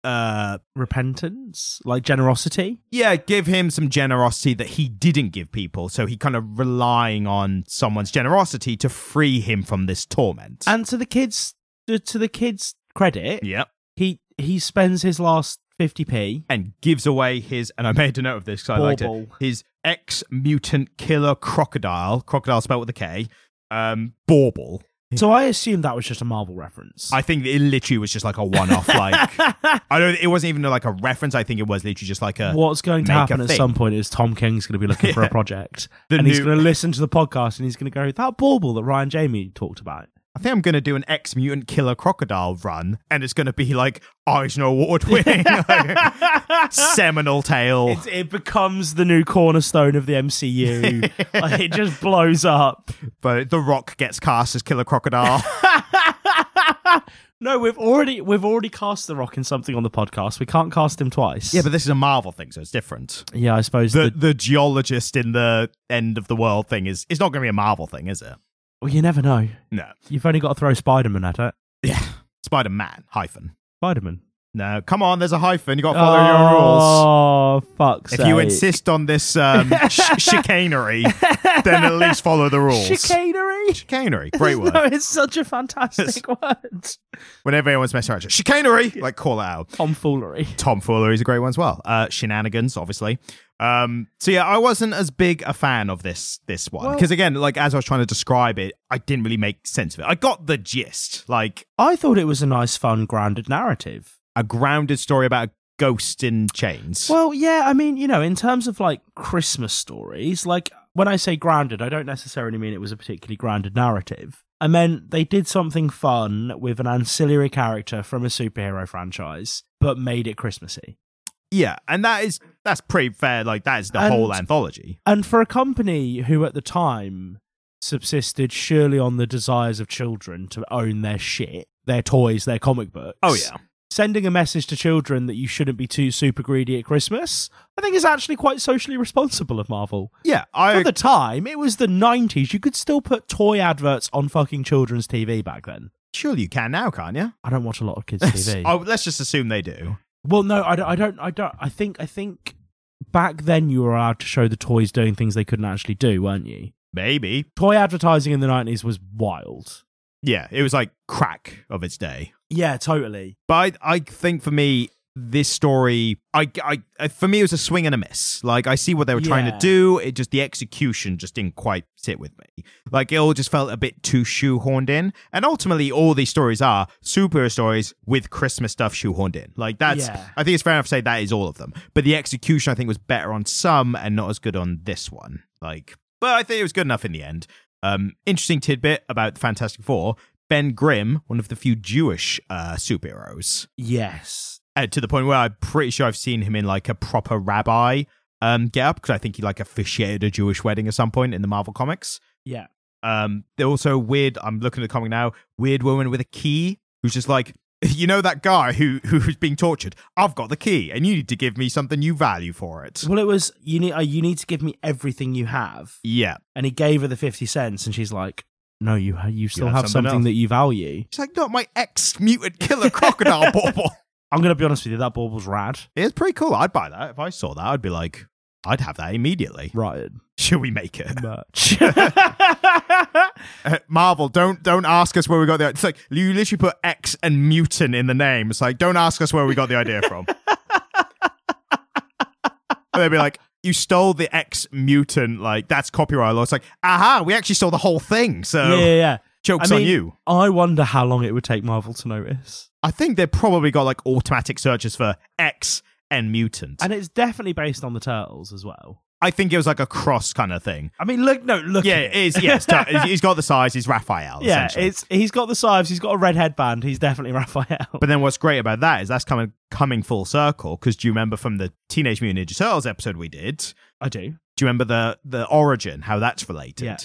uh Repentance, like generosity. yeah, give him some generosity that he didn't give people. So he kind of relying on someone's generosity to free him from this torment. And to the kids, to to the kids' credit, yep. he he spends his last fifty p. And gives away his, and I made a note of this because I liked it. His ex mutant killer crocodile, crocodile spelled with a K, um, Bauble. So I assumed that was just a Marvel reference. I think it literally was just like a one off, like, *laughs* I don't, it wasn't even like a reference. I think it was literally just like a, What's going to make a happen at thing. some point is Tom King's going to be looking for *laughs* Yeah. a project, The and he's new- going to listen to the podcast, and he's going to go that bauble that Ryan Jamie talked about. I think I'm going to do an ex mutant killer crocodile run, and it's going to be like Eisner Award winning, *laughs* like, seminal tale. It, it becomes the new cornerstone of the MCU. *laughs* like, it just blows up. but The Rock gets cast as killer crocodile. *laughs* No, we've already we've already cast The Rock in something on the podcast. We can't cast him twice. yeah, but this is a Marvel thing, so it's different. yeah, I suppose The the, the geologist in the end of the world thing is it's not going to be a Marvel thing, is it? Well, you never know. No. You've only got to throw Spider Man at it. Yeah. Spider Man hyphen. Spider Man. No, come on. There's a hyphen. You got to follow your rules. Oh, fuck's If you insist on this um, sh- *laughs* chicanery, then at least follow the rules. chicanery. chicanery, *laughs* great word. No, it's such a fantastic *laughs* word. Whenever anyone's messing around, chicanery, like call it out. Tomfoolery. Tomfoolery is a great one as well. Uh, shenanigans, obviously. Um, so yeah, I wasn't as big a fan of this this one Well- because again, like as I was trying to describe it, I didn't really make sense of it. I got the gist, like I thought it was a nice, fun, grounded narrative. A grounded story about a ghost in chains. Well, yeah, I mean, you know, in terms of like Christmas stories, like when I say grounded, I don't necessarily mean it was a particularly grounded narrative. I meant they did something fun with an ancillary character from a superhero franchise, but made it Christmassy. yeah, and that is that's pretty fair. Like that is the And- whole anthology. And for a company who at the time subsisted surely on the desires of children to own their shit, their toys, their comic books. Oh yeah, Sending a message to children that you shouldn't be too super greedy at Christmas, I think is actually quite socially responsible of Marvel. yeah. For the time, it was the 90s. You could still put toy adverts on fucking children's TV back then. surely you can now, can't you? I don't watch a lot of kids' TV. *laughs* Oh, let's just assume they do. Well, no, I don't, I don't. I don't. I think. I think back then you were allowed to show the toys doing things they couldn't actually do, weren't you? Maybe. Toy advertising in the 90s was wild. Yeah, it was like crack of its day. Yeah, totally. But I, I think for me, this story, I, I, for me, it was a swing and a miss. Like I see what they were trying to do. It just the execution just didn't quite sit with me. Like it all just felt a bit too shoehorned in. And ultimately, all these stories are superhero stories with Christmas stuff shoehorned in. Like that's, Yeah. I think it's fair enough to say that is all of them. But the execution, I think, was better on some and not as good on this one. Like, but I think it was good enough in the end. Um, interesting tidbit about the Fantastic Four. Ben Grimm, one of the few Jewish uh, superheroes, Yes. uh, to the point where I'm pretty sure I've seen him in like a proper rabbi um, get up because I think he like officiated a Jewish wedding at some point in the Marvel comics. Yeah. Um, they're also weird. I'm looking at the comic now. Weird woman with a key who's just like, *laughs* you know, that guy who who's being tortured. I've got the key, and you need to give me something you value for it. Well, it was you need uh, you need to give me everything you have, Yeah, and he gave her the fifty cents, and she's like, "No, you ha- you still have have, something something, that you value." she's like, not my ex mutant killer crocodile *laughs* bauble. I'm gonna be honest with you, that bauble was rad. It's pretty cool. I'd buy that if I saw that. I'd be like, I'd have that immediately. Right, Should we make it? much. *laughs* *laughs* Uh, Marvel, don't don't ask us where we got the. It's like you literally put X and mutant in the name. It's like don't ask us where we got the idea from. and they'd be like, you stole the X mutant. Like that's copyright law. It's like, aha, we actually stole the whole thing. So yeah, yeah, yeah. jokes I on you. I wonder how long it would take Marvel to notice. I think they've probably got like automatic searches for X and mutant. and it's definitely based on the turtles as well. I think it was like a cross kind of thing. I mean, look, no, look. Yeah, it is. Yes, *laughs* he's got the size. He's Raphael. yeah. It's he's got the size. He's got a red headband. He's definitely *laughs* Raphael. But then what's great about that is that's coming coming full circle because do you remember from the Teenage Mutant Ninja Turtles episode we did? I do do. you remember the the origin, how that's related? Yeah.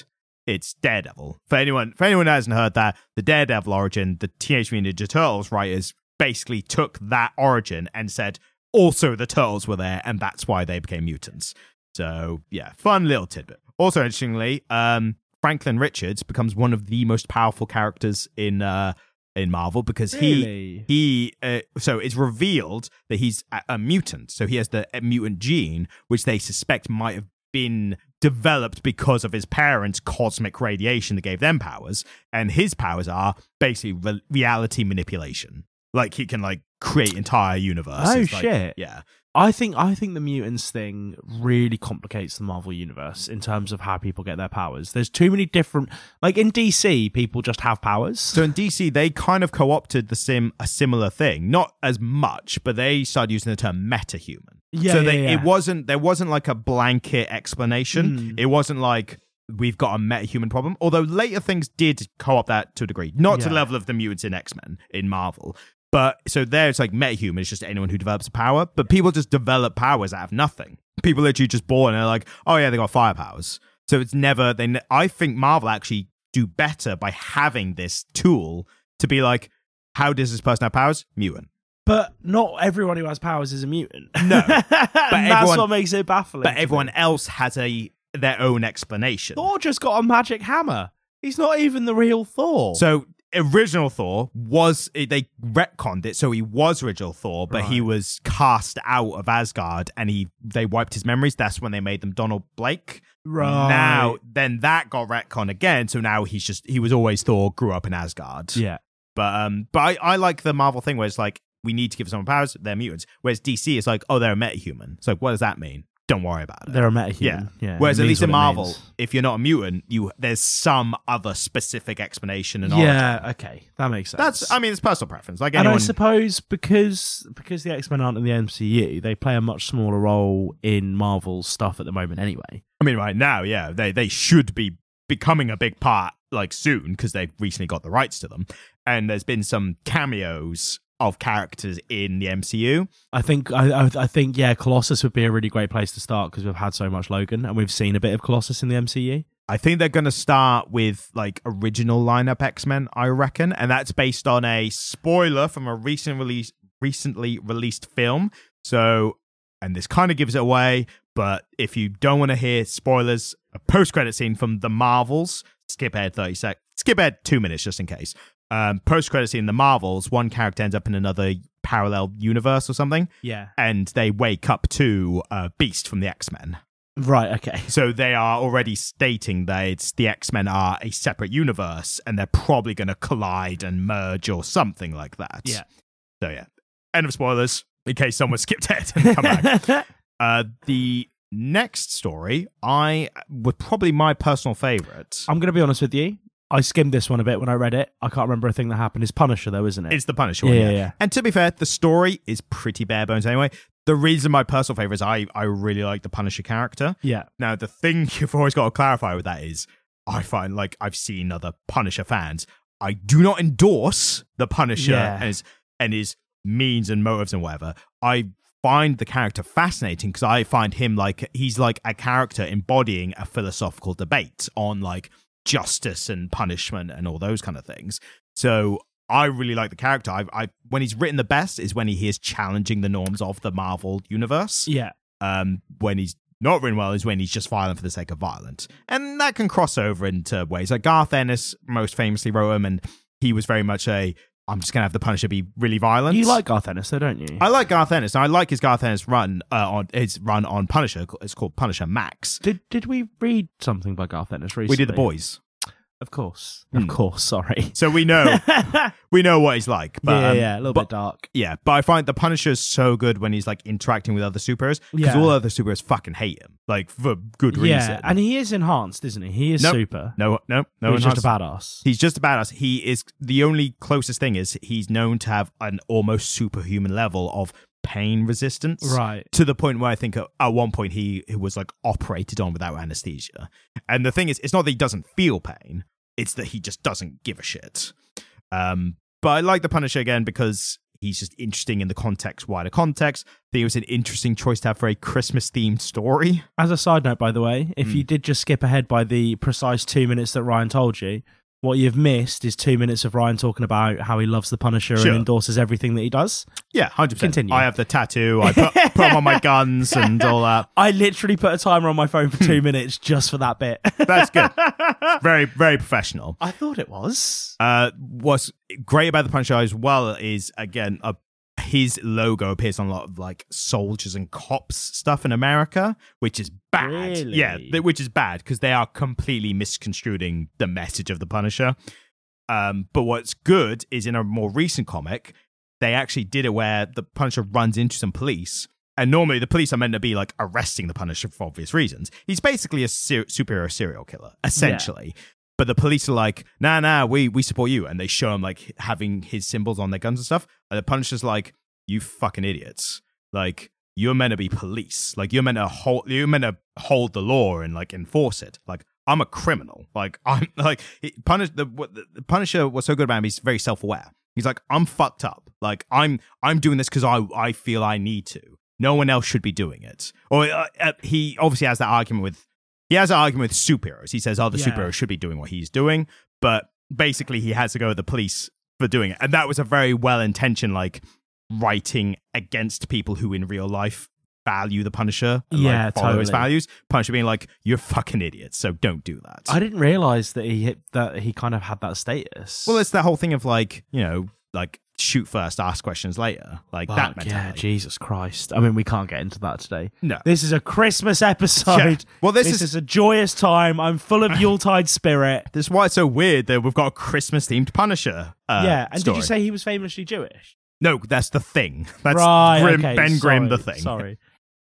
It's Daredevil. For anyone for anyone who hasn't heard that, the Daredevil origin, the Teenage Mutant Ninja Turtles writers basically took that origin and said also the turtles were there and that's why they became mutants. So yeah, fun little tidbit. Also interestingly, um, Franklin Richards becomes one of the most powerful characters in uh in Marvel because he Really? he uh, so it's revealed that he's a, a mutant so he has the mutant gene which they suspect might have been developed because of his parents cosmic radiation that gave them powers and his powers are basically re- reality manipulation like he can like create entire universes Oh, like- shit. yeah I think I think the mutants thing really complicates the Marvel universe in terms of how people get their powers. There's too many different like in DC, people just have powers. so in dc they kind of co-opted the sim a similar thing not as much but they started using the term metahuman Yeah, so yeah, they, yeah. it wasn't there wasn't like a blanket explanation. Mm. It wasn't like we've got a metahuman problem. Although later things did co-opt that to a degree, not to the level of the mutants in X Men in Marvel. But so there, it's like metahuman is just anyone who develops a power. But people just develop powers out of nothing. People literally just born and they're like, oh yeah, they got fire powers. So it's never. They. ne- I think Marvel actually do better by having this tool to be like, how does this person have powers? Mutant. But not everyone who has powers is a mutant. No. but *laughs* that's everyone- what makes it baffling. But to me. everyone else has a their own explanation. Thor just got a magic hammer. He's not even the real Thor. So original Thor was they retconned it, so he was original Thor, but he was cast out of Asgard, and he they wiped his memories. That's when they made them Donald Blake. right Now, then that got retconned again, so now he's just he was always Thor, grew up in Asgard. yeah, But um, but I, I like the Marvel thing where it's like we need to give someone powers, they're mutants. Whereas DC is like, oh, they're a metahuman. It's like, what does that mean? Don't worry about it. they're a metahuman. Yeah. Whereas at least in Marvel, means. if you're not a mutant, you there's some other specific explanation and origin. yeah, okay, that makes sense. That's I mean it's personal preference. Like and I suppose because because the X Men aren't in the MCU, they play a much smaller role in Marvel's stuff at the moment. Anyway, I mean right now, yeah, they they should be becoming a big part like soon because they've recently got the rights to them. And there's been some cameos of characters in the MCU. I think I I, think yeah, Colossus would be a really great place to start because we've had so much Logan and we've seen a bit of Colossus in the MCU. I think they're going to start with like original lineup X Men, I reckon, and that's based on a spoiler from a recent release, recently released film. So, and this kind of gives it away. But if you don't want to hear spoilers, a post credit scene from the Marvels, skip ahead thirty sec, skip ahead two minutes just in case. Um, post credit scene in the Marvels, one character ends up in another parallel universe or something, Yeah. and they wake up to uh, Beast from the X Men. Right. Okay. So they are already stating that it's the X Men are a separate universe and they're probably going to collide and merge or something like that. Yeah. So yeah, end of spoilers in case someone *laughs* skipped ahead and come back. *laughs* Uh, the next story, I would probably my personal favorite. I'm going to be honest with you. I skimmed this one a bit when I read it. I can't remember a thing that happened. It's Punisher, though, isn't it? It's the Punisher yeah, one. yeah, Yeah. yeah. And to be fair, the story is pretty bare bones anyway. The reason my personal favorite is I I really like the Punisher character. Yeah. Now, the thing *laughs* you've always got to clarify with that is I find like I've seen other Punisher fans. I do not endorse the Punisher Yeah. and his and his means and motives and whatever. I find the character fascinating because I find him like he's like a character embodying a philosophical debate on like justice and punishment and all those kind of things. So I really like the character. I, I when he's written the best is when he is challenging the norms of the Marvel universe Yeah. um, when he's not written well is when he's just violent for the sake of violent. And that can cross over into ways. Like Garth Ennis most famously wrote him, and he was very much a I'm just going to have the Punisher be really violent. You like Garth Ennis, though, don't you? I like Garth Ennis. I like his Garth Ennis run uh, on his run on Punisher. It's called Punisher Max. did Did we read something by Garth Ennis recently? We did the boys, Of course. Hmm. Of course. *laughs* Sorry. so we know *laughs* we know what he's like. But yeah, um, yeah, a little but- bit dark. Yeah, but I find the Punisher is so good when he's like interacting with other superheroes because Yeah. all other superheroes fucking hate him, like for good reason. Yeah, and he is enhanced, isn't he? He is Nope. super. no, no, no. he's one just a badass. He's just a badass. He is the only closest thing is he's known to have an almost superhuman level of pain resistance. Right. To the point where I think at, at one point he, he was like operated on without anesthesia. And the thing is, it's not that he doesn't feel pain, it's that he just doesn't give a shit. Um, but I like the Punisher again because he's just interesting in the context, wider context. I think it was an interesting choice to have for a Christmas themed story. As a side note, by the way, if Mm. you did just skip ahead by the precise two minutes that Ryan told you, what you've missed is two minutes of Ryan talking about how he loves the Punisher Sure. and endorses everything that he does. Yeah, 100%. Continue. I have the tattoo, I put, put them on my guns and all that. *laughs* I literally put a timer on my phone for Hmm. two minutes just for that bit. *laughs* That's good. *laughs* very, very professional. I thought it was. Uh, what's great about the Punisher as well is again, uh, his logo appears on a lot of like soldiers and cops stuff in America, which is bad. Really? Yeah, th- which is bad because they are completely misconstruing the message of the Punisher. Um, but what's good is in a more recent comic, they actually did it where the Punisher runs into some police. And normally the police are meant to be like arresting the Punisher for obvious reasons. He's basically a ser- superhero serial killer, essentially. But the police are like, nah, nah, we, we support you. And they show him like having his symbols on their guns and stuff. And the Punisher's like, you fucking idiots. Like, you're meant to be police. Like, you're meant to hold, you're meant to hold the law and like enforce it. Like, I'm a criminal. Like, *laughs* I'm like, Punish, the, the, Punisher, what's so good about him, he's very self aware. He's like, I'm fucked up. Like, I'm, I'm doing this because I, I feel I need to. No one else should be doing it. Or uh, uh, he obviously has that argument with he has an argument with superheroes. He says oh, other Yeah. superheroes should be doing what he's doing, but basically he has to go to the police for doing it. And that was a very well intentioned like writing against people who in real life value the Punisher and Yeah, like, follow his values. Punisher being like, You're fucking idiots, so don't do that. I didn't realize that he hit, that he kind of had that status. well, it's the whole thing of like, you know, like shoot first, ask questions later. Like that Fuck, yeah. Jesus Christ. I mean, we can't get into that today. no. This is a Christmas episode. Yeah. Well, this, This, is is, a joyous time. I'm full of *laughs* Yuletide spirit. this is why it's so weird that we've got a Christmas themed Punisher. Uh, yeah, and story. did you say he was famously Jewish? No, that's the thing. *laughs* That's right, Grimm, okay, Ben Grimm, the thing. Sorry,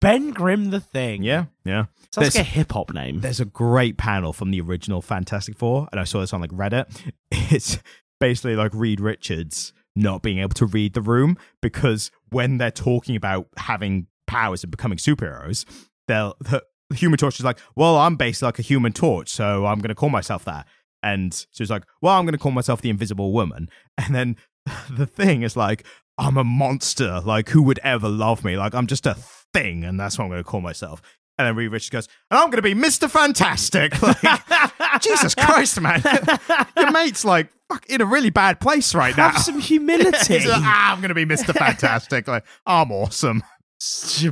Ben Grimm, the thing. Yeah, yeah. sounds like a hip hop name. There's a great panel from the original Fantastic Four, and I saw this on like Reddit. *laughs* It's basically like Reed Richards not being able to read the room because when they're talking about having powers and becoming superheroes, they'll the Human Torch is like, "Well, I'm basically like a Human Torch, so I'm going to call myself that." And so he's like, "Well, I'm going to call myself the Invisible Woman." *laughs* And then *laughs* the thing is like, "I'm a monster. Like, who would ever love me? Like, I'm just a thing, and that's what I'm going to call myself." And then Reed Richards goes, "And I'm going to be Mister Fantastic." *laughs* Like, *laughs* Jesus Christ, man, *laughs* your mate's like fuck, in a really bad place right now. Have some humility. Like, ah, I'm going to be Mister Fantastic. Like, I'm awesome.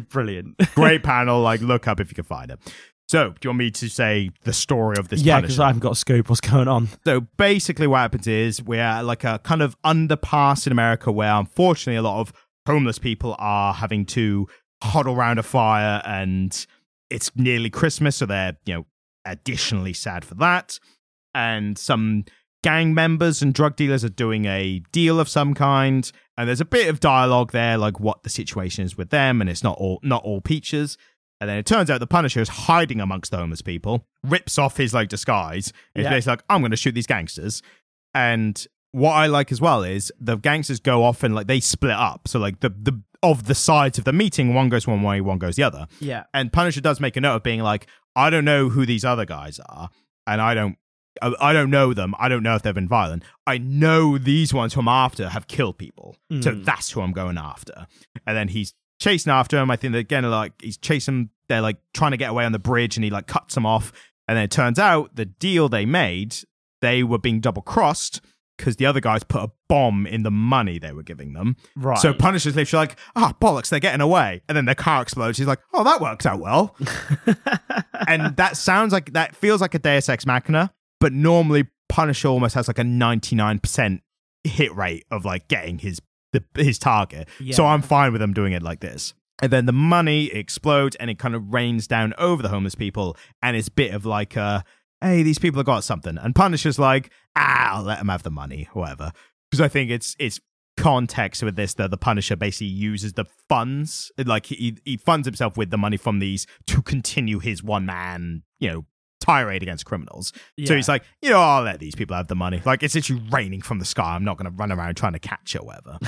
Brilliant. Great panel. Like, look up if you can find it. So, do you want me to say the story of this? yeah, because I haven't got a scoop. What's going on? So basically, what happens is we're like a kind of underpass in America where, unfortunately, a lot of homeless people are having to huddle around a fire, and it's nearly Christmas, so they're you know additionally sad for that. And some gang members and drug dealers are doing a deal of some kind, and there's a bit of dialogue there, like what the situation is with them, and it's not all not all peaches. And then it turns out the Punisher is hiding amongst the homeless people, rips off his like disguise. and He's Yeah. basically like, I'm going to shoot these gangsters. And what I like as well is the gangsters go off and like they split up. So like the the of the sides of the meeting, one goes one way, one goes the other. Yeah. And Punisher does make a note of being like, I don't know who these other guys are, and I don't. I I don't know them. I don't know if they've been violent. I know these ones who I'm after have killed people. So Mm. that's who I'm going after. And then he's chasing after him. I think that again, like he's chasing. They're like trying to get away on the bridge, and he like cuts them off. And then it turns out the deal they made, they were being double crossed because the other guys put a bomb in the money they were giving them. Right. So Punisher's literally like, ah, bollocks, they're getting away. And then their car explodes. He's like, oh, that works out well. *laughs* and that sounds like, that feels like a Deus Ex Machina, but normally Punisher almost has like a 99% hit rate of like getting his the, his target. So I'm fine with them doing it like this. And then the money explodes and it kind of rains down over the homeless people. And it's a bit of like a, hey, these people have got something. And Punisher's like, ah, I'll let them have the money, whatever. Because I think it's it's context with this that the Punisher basically uses the funds, like he he funds himself with the money from these to continue his one man, you know, tirade against criminals. So he's like, you know, I'll let these people have the money. Like it's literally raining from the sky. I'm not going to run around trying to catch it or whatever.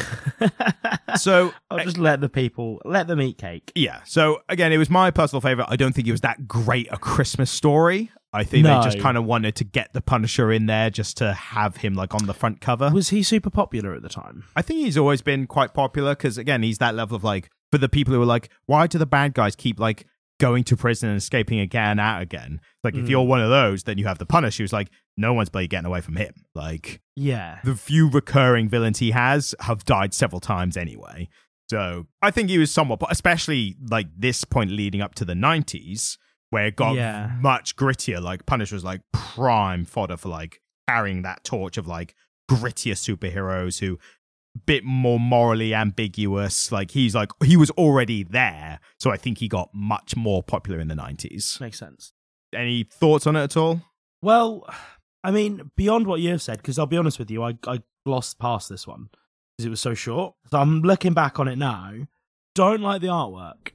*laughs* so I'll just let the people let them eat cake. yeah. So again, it was my personal favorite. I don't think it was that great a Christmas story. I think No. they just kind of wanted to get the Punisher in there just to have him like on the front cover. Was he super popular at the time? I think he's always been quite popular because again, he's that level of like for the people who are like, why do the bad guys keep like going to prison and escaping again and out again? Like if Mm. you're one of those, then you have the Punisher who's like, no one's bloody getting away from him. Like Yeah. the few recurring villains he has have died several times anyway. So I think he was somewhat, especially like this point leading up to the 90s, where it got Yeah. much grittier. Like Punisher was like prime fodder for like carrying that torch of like grittier superheroes who bit more morally ambiguous. Like he's like he was already there, so I think he got much more popular in the 90s. Makes sense. Any thoughts on it at all? Well, I mean, beyond what you've said, because I'll be honest with you, I, I glossed past this one because it was so short. So I'm looking back on it now. Don't like the artwork.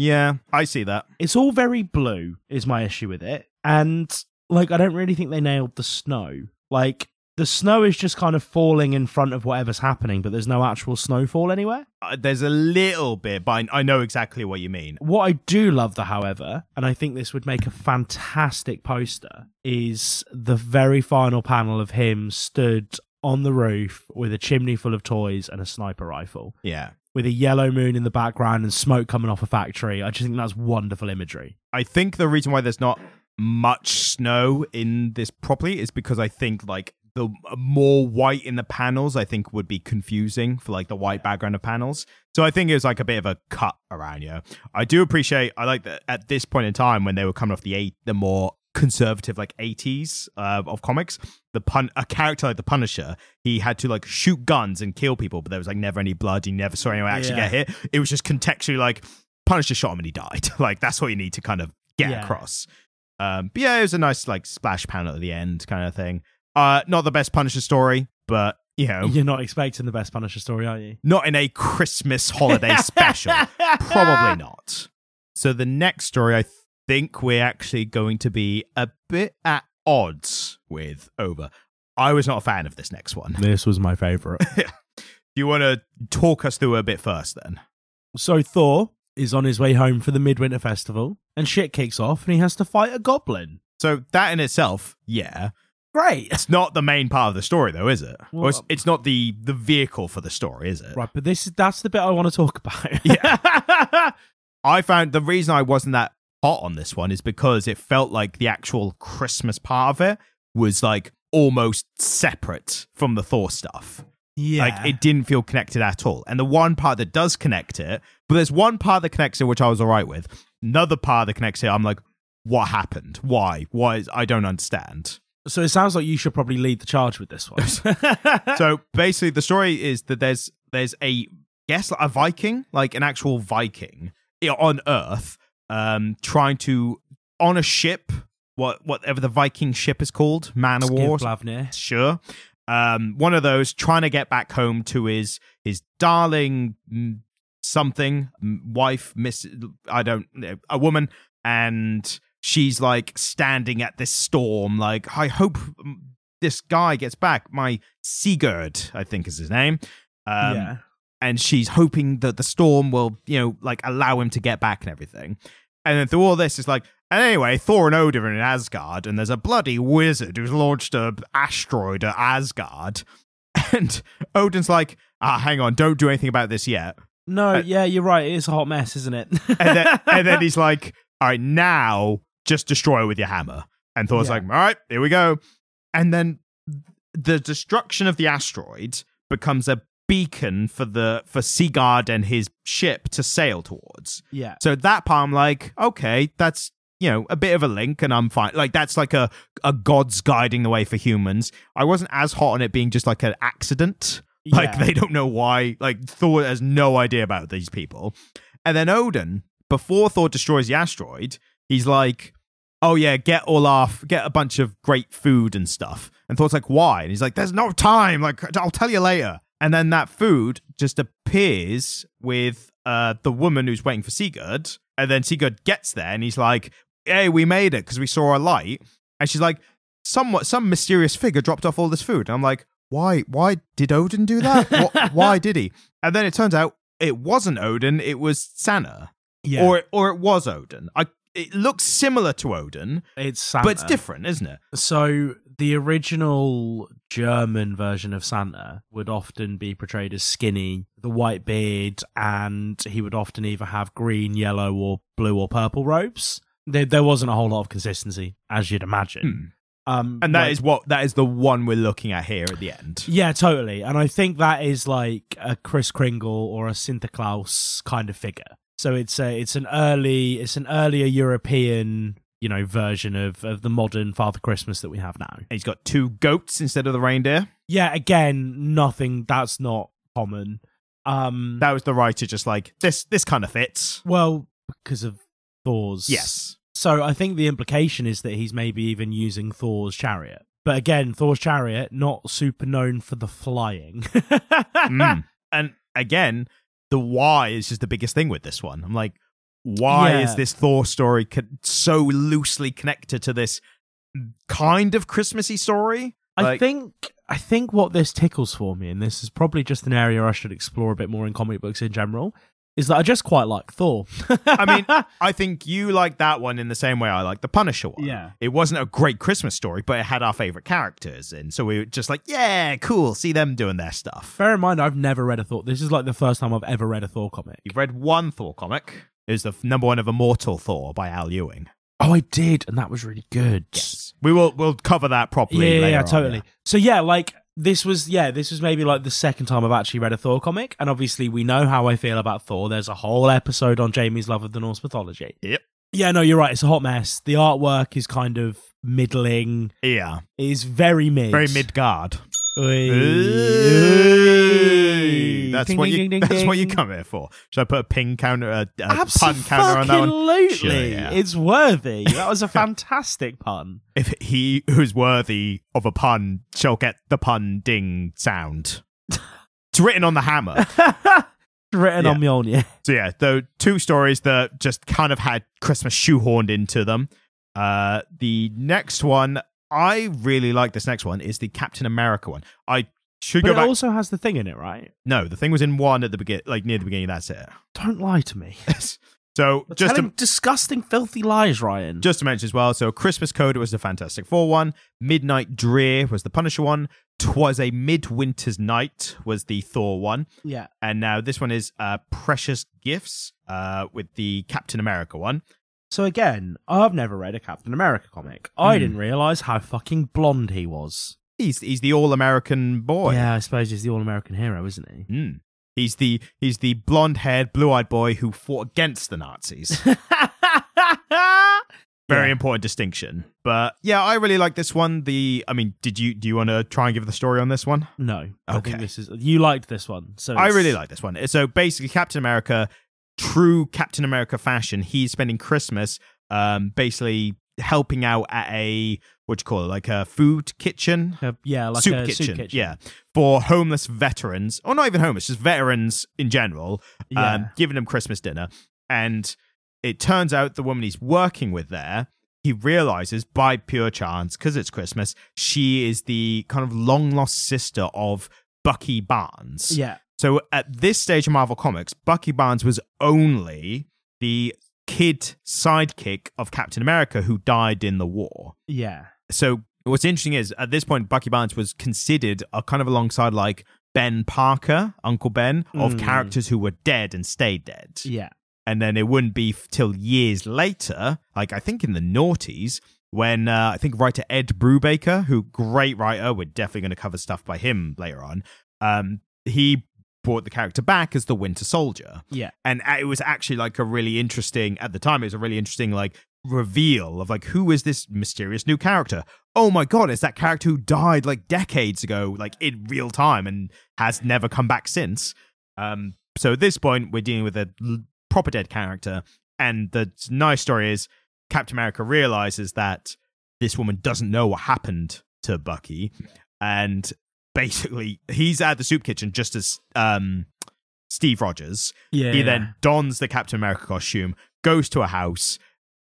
Yeah, I see that. It's all very blue, is my issue with it. And, like, I don't really think they nailed the snow. Like, the snow is just kind of falling in front of whatever's happening, but there's no actual snowfall anywhere. Uh, there's a little bit, but I, I know exactly what you mean. What I do love, though, however, and I think this would make a fantastic poster, is the very final panel of him stood on the roof with a chimney full of toys and a sniper rifle, Yeah. With a yellow moon in the background and smoke coming off a factory. I just think that's wonderful imagery. I think the reason why there's not much snow in this properly is because I think like the more white in the panels I think would be confusing for like the white background of panels. So I think it was like a bit of a cut around you. I do appreciate I like that at this point in time when they were coming off the eight the more conservative like 80s uh, of comics the pun a character like the punisher he had to like shoot guns and kill people but there was like never any blood he never saw anyone actually Yeah. get hit it was just contextually like punisher shot him and he died *laughs* like that's what you need to kind of get Yeah. across um, but yeah, it was a nice like splash panel at the end kind of thing. Uh, not the best Punisher story, but you know, You're not expecting the best Punisher story, are you? not in a Christmas holiday *laughs* special. Probably not. So the next story, I think we're actually going to be a bit at odds with over. I was not a fan of this next one. *laughs* This was my favorite. *laughs* Do you want to talk us through a bit first then? so Thor is on his way home for the Midwinter Festival, and shit kicks off, and he has to fight a goblin. So that in itself, yeah, Great. it's not the main part of the story, though, is it? Well, it's, it's not the the vehicle for the story, is it? Right, but this is that's the bit I want to talk about. Yeah. *laughs* I found the reason I wasn't that hot on this one is because it felt like the actual Christmas part of it was like almost separate from the Thor stuff. yeah. Like it didn't feel connected at all. And the one part that does connect it, but there's one part that connects it which I was all right with. Another part that connects it, I'm like, what happened? Why? Why? Is, I don't understand. so it sounds like you should probably lead the charge with this one. *laughs* *laughs* so basically the story is that there's there's a guess a Viking, like an actual Viking on Earth, um, trying to on a ship, what whatever the Viking ship is called, man of war, sure. Um, one of those trying to get back home to his his darling mm, something mm, wife, miss I don't know, a woman, and she's like standing at this storm, like I hope mm, this guy gets back. My Sigurd, I think is his name. Um, yeah. And she's hoping that the storm will, you know, like allow him to get back and everything. And then through all this, it's like, and anyway, Thor and Odin are in Asgard, and there's a bloody wizard who's launched a asteroid at Asgard. *laughs* And Odin's like, ah, hang on, don't do anything about this yet. No, Uh, yeah, you're right. It is a hot mess, isn't it? And then, and then he's *laughs* like, all right, now just destroy it with your hammer. And Thor's Yeah. like, all right, here we go. And then the destruction of the asteroid becomes a beacon for the for Sigurd and his ship to sail towards. yeah. So that part, I'm like, okay, that's you know a bit of a link, and I'm fine. Like that's like a a god's guiding the way for humans. I wasn't as hot on it being just like an accident. *laughs* Like they don't know why. Like Thor has no idea about these people. And then Odin, before Thor destroys the asteroid, he's like, "Oh yeah, get all off, get a bunch of great food and stuff." And Thor's like, "Why?" And he's like, "There's no time. Like I'll tell you later." And then that food just appears with uh the woman who's waiting for Sigurd, and then Sigurd gets there and he's like. "Hey, we made it because we saw a light." And she's like, "Somewhat, some mysterious figure dropped off all this food." And I'm like, "Why? Why did Odin do that? *laughs* Wh- why did he?" And then it turns out it wasn't Odin; it was Santa, Yeah, or or it was Odin. I. It looks similar to Odin, it's Santa. but it's different, isn't it? So the original German version of Santa would often be portrayed as skinny, the white beard, and he would often either have green, yellow, or blue or purple robes. There, there wasn't a whole lot of consistency, as you'd imagine. Um, And that like- is what that is the one we're looking at here at the end. yeah, totally. And I think that is like a Kris Kringle or a Sinterklaas kind of figure. So it's a, it's an early, it's an earlier European, you know, version of, of the modern Father Christmas that we have now. He's got two goats instead of the reindeer. Yeah, again, nothing that's not common. Um That was the writer just like this. This kind of fits. well, because of Thor's. Yes. So I think the implication is that he's maybe even using Thor's chariot. But again, Thor's chariot not super known for the flying. *laughs* Mm. And again, the why is just the biggest thing with this one. I'm like, why Yeah. is this Thor story co- so loosely connected to this kind of Christmassy story? I Like- think I think what this tickles for me, and this is probably just an area I should explore a bit more in comic books in general, is that I just quite like Thor. I mean, *laughs* I think you like that one in the same way I like the Punisher one. Yeah. It wasn't a great Christmas story, but it had our favorite characters. And so we were just like, yeah, cool. See them doing their stuff. bear in mind I've never read a Thor. This is like the first time I've ever read a Thor comic. You've read one Thor comic. It was the f- number one of Immortal Thor by Al Ewing. Oh, I did, and that was really good. We will we'll cover that properly. Yeah, yeah, yeah, on, totally. So yeah, like this was yeah, this was maybe like the second time I've actually read a Thor comic, and obviously we know how I feel about Thor. There's a whole episode on Jamie's love of the Norse mythology. Yep. Yeah, no, you're right. It's a hot mess. The artwork is kind of middling. Yeah. Is very mid. Very Midgard. Oi. Ooh. That's Ding, what you ding, ding, that's what you come here for. Should I put a ping counter a, a pun counter on that one? Sure, yeah. it's worthy. That was a *laughs* fantastic pun. If he who's worthy of a pun shall get the pun ding sound. it's written on the hammer. It's *laughs* Written Yeah. on Mjolnir. So yeah, the two stories that just kind of had Christmas shoehorned into them. Uh, the next one, I really like. This next one is the Captain America one. I should go But go it back. also has the thing in it, right? no, the thing was in one at the begin, like near the beginning. That's it. Don't lie to me. *laughs* so You're just to, disgusting, filthy lies, Ryan. just to mention as well. So Christmas Code was the Fantastic Four one. Midnight Drear was the Punisher one. Twas a Midwinter's Night was the Thor one. yeah. And now this one is uh, Precious Gifts uh, with the Captain America one. So again, I've never read a Captain America comic. I Hmm. didn't realize how fucking blonde he was. He's he's the all American boy. Yeah, I suppose he's the all-American hero, isn't he? Mm. He's the he's the blonde haired, blue eyed boy who fought against the Nazis. *laughs* Very Yeah. important distinction. But yeah, I really like this one. The I mean, did you do you want to try and give the story on this one? No, Okay. this is you liked this one. So I it's- really like this one. So basically, Captain America, true Captain America fashion. He's spending Christmas, um, basically helping out at a what do you call it, like a food kitchen, Uh, yeah, like soup, a kitchen, soup kitchen. yeah, for homeless veterans, or not even homeless, just veterans in general, yeah. um, giving them Christmas dinner. And it turns out the woman he's working with there, he realizes by pure chance, because it's Christmas, she is the kind of long lost sister of Bucky Barnes. yeah. So at this stage of Marvel Comics, Bucky Barnes was only the kid sidekick of Captain America who died in the war. Yeah. So what's interesting is at this point, Bucky Barnes was considered a kind of alongside like Ben Parker, Uncle Ben, of Mm. characters who were dead and stayed dead. Yeah. And then it wouldn't be f- till years later, like I think in the noughties, when uh, I think writer Ed Brubaker, who great writer, we're definitely going to cover stuff by him later on. Um, he brought the character back as the Winter Soldier, Yeah. and uh, it was actually like a really interesting at the time. It was a really interesting like reveal of like who is this mysterious new character? Oh my god, it's that character who died like decades ago, like in real time, and has never come back since. Um, so at this point, we're dealing with a proper dead character, and the nice story is Captain America realizes that this woman doesn't know what happened to Bucky, and basically he's at the soup kitchen just as um, Steve Rogers. Yeah. He then dons the Captain America costume, goes to a house,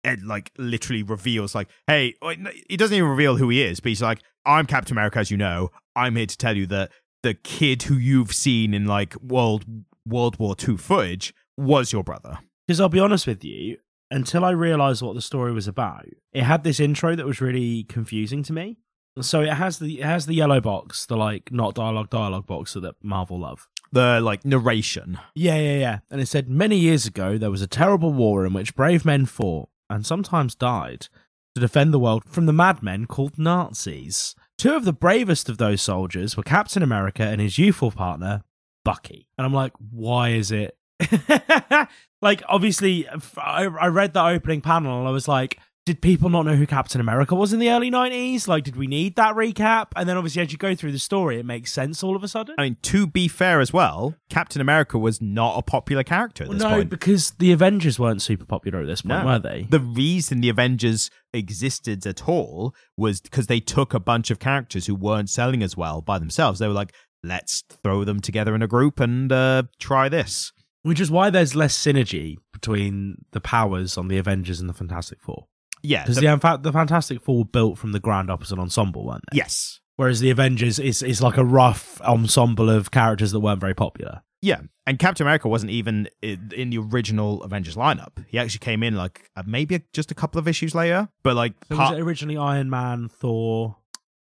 and like literally reveals like, hey, oh, he doesn't even reveal who he is, but he's like, I'm Captain America, as you know. I'm here to tell you that the kid who you've seen in like World World War II footage was your brother. Because I'll be honest with you, until I realised what the story was about, it had this intro that was really confusing to me. So it has the it has the yellow box, the like not dialogue dialogue box that Marvel love. The like narration. Yeah, yeah, yeah. And it said many years ago there was a terrible war in which brave men fought and sometimes died to defend the world from the madmen called Nazis. Two of the bravest of those soldiers were Captain America and his youthful partner, Bucky. And I'm like, why is it? *laughs* like, obviously, I, I read that opening panel and I was like, did people not know who Captain America was in the early 90s? Like, did we need that recap? And then obviously, as you go through the story, it makes sense all of a sudden. I mean, to be fair as well, Captain America was not a popular character at Well, this no, point. because the Avengers weren't super popular at this point, No. were they? The reason the Avengers existed at all was because they took a bunch of characters who weren't selling as well by themselves. They were like, let's throw them together in a group and uh, try this. Which is why there's less synergy between the powers on the Avengers and the Fantastic Four. Yeah. Because the- the, the Fantastic Four were built from the ground up as an ensemble, weren't they? yes. Whereas the Avengers is, is like a rough ensemble of characters that weren't very popular. Yeah. And Captain America wasn't even in, in the original Avengers lineup. He actually came in like uh, maybe just a couple of issues later. But like So part- was it originally Iron Man, Thor?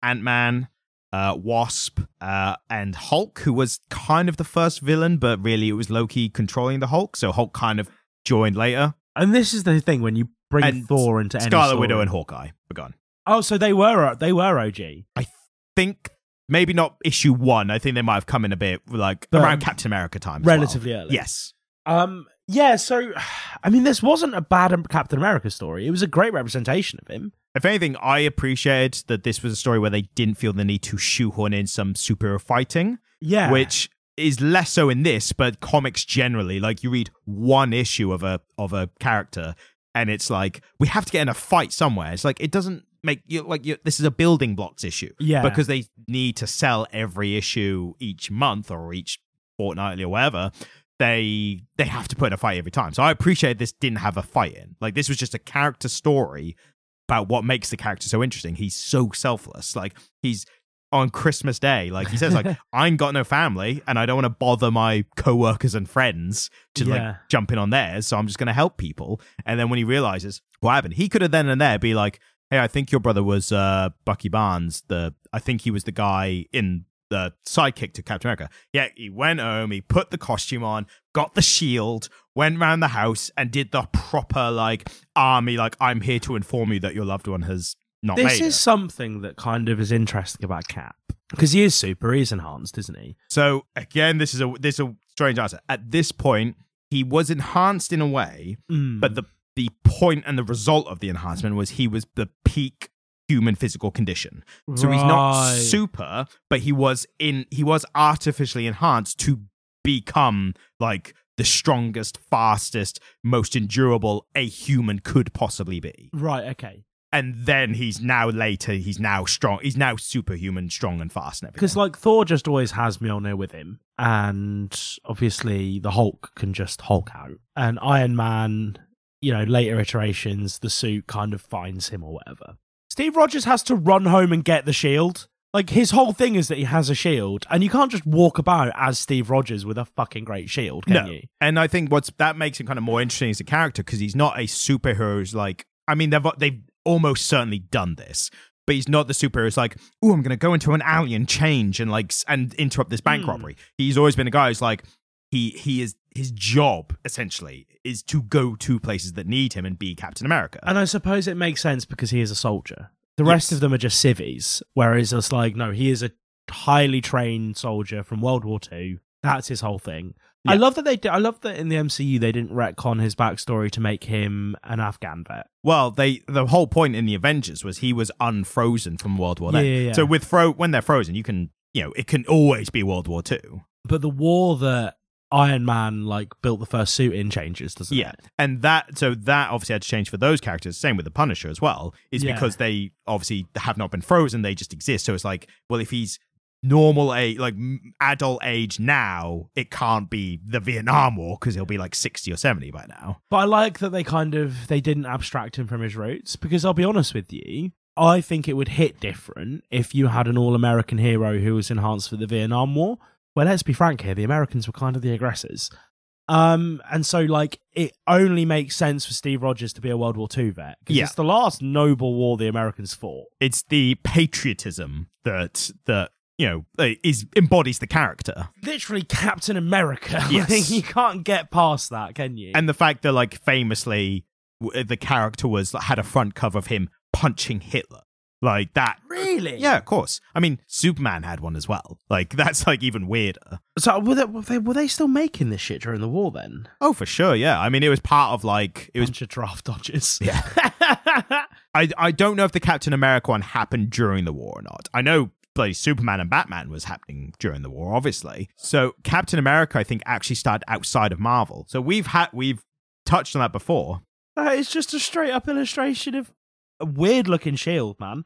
Ant Man, uh, Wasp, uh, and Hulk, who was kind of the first villain, but really it was Loki controlling the Hulk. So Hulk kind of joined later. And this is the thing when you bring And Thor into Scarlet. Widow and Hawkeye were gone. Oh, so they were uh, they were OG. I think maybe not issue one. I think they might have come in a bit like But around um, Captain America time. as well. Relatively early. Yes. Um. Yeah. So, *sighs* I mean, this wasn't a bad um, Captain America story. It was a great representation of him. If anything, I appreciated that this was a story where they didn't feel the need to shoehorn in some superhero fighting. Yeah. which is less so in this, but comics generally, like you read one issue of a of a character, and it's like we have to get in a fight somewhere. It's like it doesn't make you like you, this is a building blocks issue, Yeah. because they need to sell every issue each month or each fortnightly or whatever. They they have to put in a fight every time. So I appreciate this didn't have a fight in. Like this was just a character story about what makes the character so interesting. He's so selfless. Like he's on Christmas Day, like he says, like *laughs* I ain't got no family, and I don't want to bother my coworkers and friends to Yeah. like jump in on theirs. So I'm just going to help people. And then when he realizes what happened, he could have then and there be like, "Hey, I think your brother was uh, Bucky Barnes. The I think he was the guy in the sidekick to Captain America." Yeah, he went home, he put the costume on, got the shield, went round the house, and did the proper like army. Like I'm here to inform you that your loved one has not this is something that kind of is interesting about Cap because he is super. He is enhanced, isn't he? So again, this is a this is a strange answer. At this point, he was enhanced in a way, Mm. but the the point and the result of the enhancement was he was the peak human physical condition. So he's not super, but he was in he was artificially enhanced to become like the strongest, fastest, most endurable a human could possibly be. Right. Okay. And then he's now later, he's now strong, he's now superhuman, strong and fast and everything. Because like Thor just always has Mjolnir with him, and obviously the Hulk can just Hulk out, and Iron Man, you know, later iterations, the suit kind of finds him or whatever. Steve Rogers has to run home and get the shield. Like his whole thing is that he has a shield, and you can't just walk about as Steve Rogers with a fucking great shield, can no. you? And I think what's that makes him kind of more interesting as a character because he's not a superhero who's like I mean they've they've almost certainly done this, but he's not the superhero who's like, oh, I'm gonna go into an alley and change and like and interrupt this bank Hmm. robbery. He's always been a guy who's like he he is his job essentially is to go to places that need him and be Captain America. And I suppose it makes sense because he is a soldier. The rest Yes. of them are just civvies, whereas it's like, no, he is a highly trained soldier from World War Two. That's his whole thing. I love that they. Did, I love that in the MCU they didn't retcon his backstory to make him an Afghan vet. Well, they the whole point in the Avengers was he was unfrozen from World War. Yeah, yeah, yeah. So with fro when they're frozen, you can you know it can always be World War Two. But the war that Iron Man like built the first suit in changes, doesn't Yeah, it? Yeah, and that so that obviously had to change for those characters. Same with the Punisher as well, is Yeah. because they obviously have not been frozen; they just exist. So it's like, well, if he's normal age, like adult age now, it can't be the Vietnam War because he'll be like 60 or 70 by now. But I like that they kind of they didn't abstract him from his roots because I'll be honest with you, I think it would hit different if you had an all-American hero who was enhanced for the Vietnam War. Well, let's be frank here, the Americans were kind of the aggressors. Um, and so like it only makes sense for Steve Rogers to be a World War II vet because Yeah. it's the last noble war the Americans fought. It's the patriotism that, that, you know, like, is embodies the character. Literally Captain America. *laughs* Yes. You can't get past that, can you? And the fact that, like, famously, uh, the character was had a front cover of him punching Hitler. Like that. *laughs* really? Yeah, of course. I mean, Superman had one as well. Like, *laughs* that's like even weirder. So were they, were they were they still making this shit during the war then? Oh, for sure. Yeah. I mean, it was part of like, it was Bunch of draft dodgers. Yeah. I I don't know if the Captain America one happened during the war or not. I know bloody Superman and Batman was happening during the war, obviously. So Captain America, I think, actually started outside of Marvel. So we've had we've touched on that before. That is just a straight up illustration of a weird looking shield, man.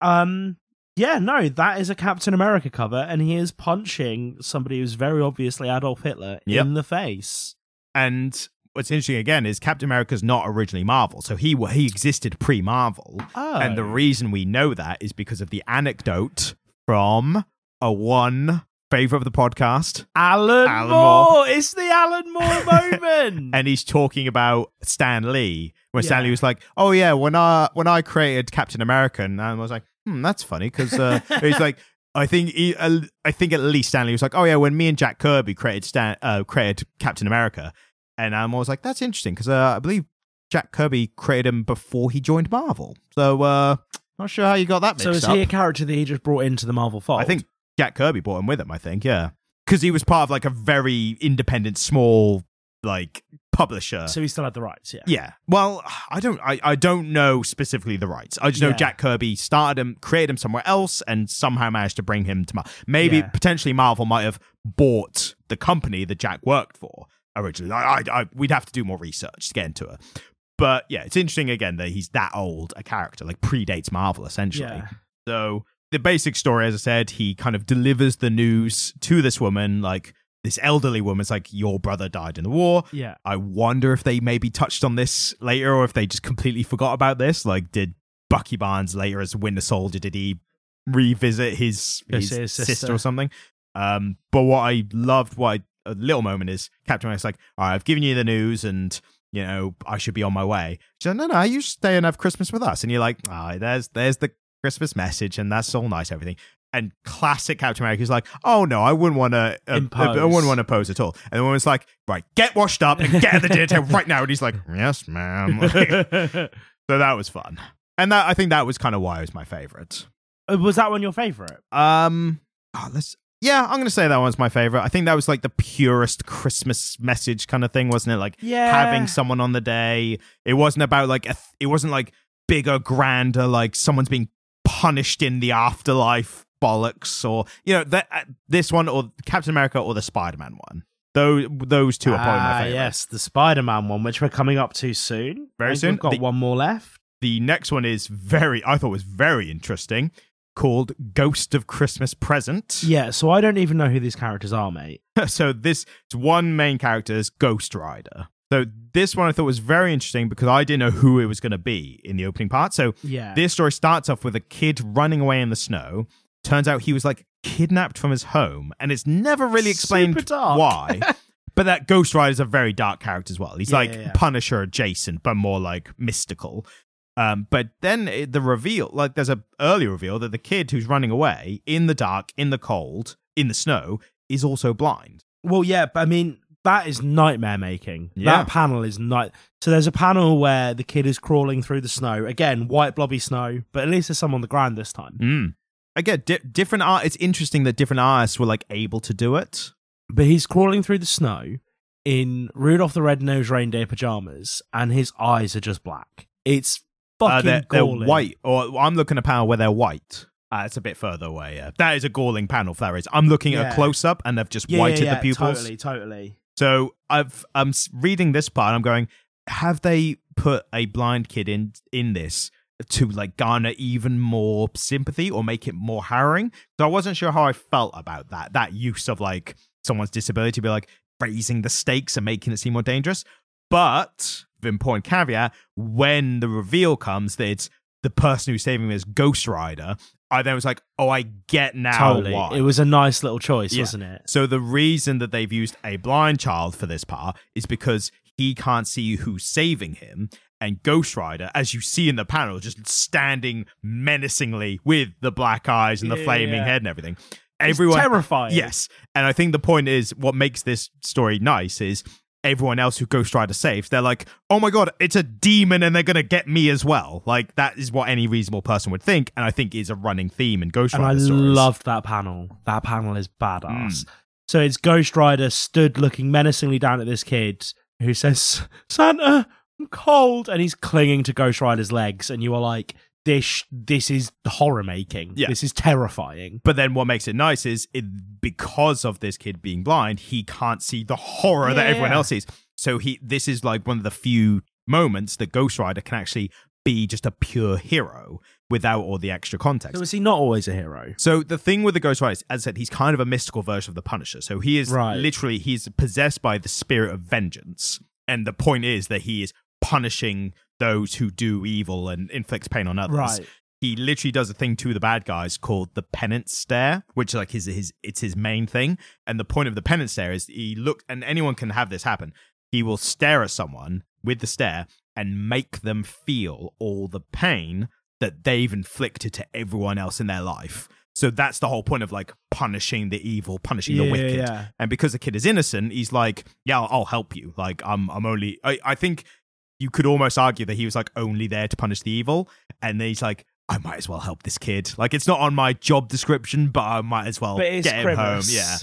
Um, yeah, no, that is a Captain America cover, and he is punching somebody who's very obviously Adolf Hitler Yep. in the face. And what's interesting again is Captain America's not originally Marvel, so he he existed pre Marvel. Oh, And the reason we know that is because of the anecdote from a one favorite of the podcast, Alan, Alan Moore. Moore. It's the Alan Moore *laughs* moment. and he's talking about Stan Lee, where Yeah. Stan Lee was like, "Oh yeah, when I when I created Captain America," and I was like, "Hmm, that's funny," because uh, *laughs* he's like. I think he, uh, I think at least Stan Lee was like, oh yeah, when me and Jack Kirby created Stan, uh, created Captain America, and I was like, that's interesting because uh, I believe Jack Kirby created him before he joined Marvel. So uh, not sure how you got that mixed so is up. he a character that he just brought into the Marvel fold? I think Jack Kirby brought him with him. I think, yeah, because he was part of like a very independent, small like publisher. so. He still had the rights. Yeah. yeah. Well, I don't. I, I don't know specifically the rights. I just know Yeah. Jack Kirby started him, created him somewhere else, and somehow managed to bring him to Marvel. Maybe Yeah. potentially Marvel might have bought the company that Jack worked for originally. I, I, I, we'd have to do more research to get into it. But yeah, it's interesting again that he's that old a character, like predates Marvel essentially. Yeah. So the basic story, as I said, he kind of delivers the news to this woman, like this elderly woman's like, Your brother died in the war. Yeah. I wonder if they maybe touched on this later or if they just completely forgot about this. Like, did Bucky Barnes later as Winter Soldier, did he revisit his, his his sister. sister. or something? Um, but what I loved, what I, a little moment is Captain America's like, All right, I've given you the news and you know, I should be on my way. She's like, no, no, you stay and have Christmas with us. And you're like, ah, there's there's the Christmas message, and that's all nice, everything. And classic Captain America is like, oh no, I wouldn't want to, uh, Impose. I wouldn't want to pose at all. And the woman's like, right, get washed up and get at the dinner table *laughs* right now. And he's like, yes, ma'am. *laughs* so that was fun, and that I think that was kind of why it was my favorite. Uh, was that one your favorite? Um, oh, let's. Yeah, I'm gonna say that one's my favorite. I think that was like the purest Christmas message kind of thing, wasn't it? Like Yeah. having someone on the day. It wasn't about like a th- it wasn't like bigger, grander, like someone's being punished in the afterlife bollocks, or you know that uh, this one or Captain America or the Spider Man one. Those those two are probably my Ah, favorite. yes, the Spider-Man one, which we're coming up to soon. Very soon. We've got The- one more left. The next one is very I thought was very interesting, called Ghost of Christmas Present. Yeah, so I don't even know who these characters are, mate. *laughs* so this one main character is Ghost Rider. So this one I thought was very interesting because I didn't know who it was going to be in the opening part. So Yeah. this story starts off with a kid running away in the snow. Turns out he was like kidnapped from his home, and it's never really explained *laughs* why. but that Ghost Rider is a very dark character as well. He's Yeah, like yeah. Punisher adjacent, but more like mystical. Um, but then it- the reveal, like there's a early reveal that the kid who's running away in the dark, in the cold, in the snow, is also blind. Well, yeah, but I mean, that is nightmare making. Yeah. That panel is night. So there's a panel where the kid is crawling through the snow. Again, white blobby snow, but at least there's some on the ground this time. Mm. Again, di- different art. It's interesting that different artists were like able to do it. But he's crawling through the snow in Rudolph the Red-Nosed Reindeer pajamas, and his eyes are just black. It's Uh, fucking they're, they're white, or I'm looking at a panel where they're white. Uh, it's a bit further away. Yeah, that is a galling panel. For that is, I'm looking at Yeah. a close up, and they've just Yeah, whited yeah, the pupils. Totally, totally. So I've I'm reading this part. And I'm going. Have they put a blind kid in in this to like garner even more sympathy or make it more harrowing. So I wasn't sure how I felt about that. That use of like someone's disability to be like raising the stakes and making it seem more dangerous. But important caveat, when the reveal comes that it's the person who's saving him is Ghost Rider, I then was like, oh, I get now totally. why. It was a nice little choice, Yeah. wasn't it? So the reason that they've used a blind child for this part is because he can't see who's saving him. And Ghost Rider, as you see in the panel, just standing menacingly with the black eyes and the Yeah, flaming yeah. head and everything. It's Everyone, terrifying. yes. And I think the point is what makes this story nice is everyone else who Ghost Rider saves, they're like, oh my god, it's a demon and they're going to get me as well. Like, that is what any reasonable person would think. And I think is a running theme in Ghost Rider. and I stories. loved that panel. That panel is badass. Mm. So it's Ghost Rider stood looking menacingly down at this kid who says, "Santa, I'm cold," and he's clinging to Ghost Rider's legs, and you are like, "This, this is horror making. Yeah. This is terrifying." But then what makes it nice is it, because of this kid being blind, he can't see the horror that everyone else sees. So he this is like one of the few moments that Ghost Rider can actually be just a pure hero without all the extra context. So is he not always a hero? So the thing with the Ghost Rider, is, as I said, he's kind of a mystical version of the Punisher. So he is Right. literally he's possessed by the spirit of vengeance, and the point is that he is punishing those who do evil and inflicts pain on others Right. he literally does a thing to the bad guys called the penance stare, which like his his it's his main thing. And the point of the penance stare is he look and anyone can have this happen. He will stare at someone with the stare and make them feel all the pain that they've inflicted to everyone else in their life. So that's the whole point of like punishing the evil, punishing the wicked. yeah. And because the kid is innocent, he's like, "Yeah, I'll, I'll help you. Like, I'm, I'm only. I, I think you could almost argue that he was like only there to punish the evil, and then he's like, I might as well help this kid. Like, it's not on my job description, but I might as well But it's get him home. Yeah.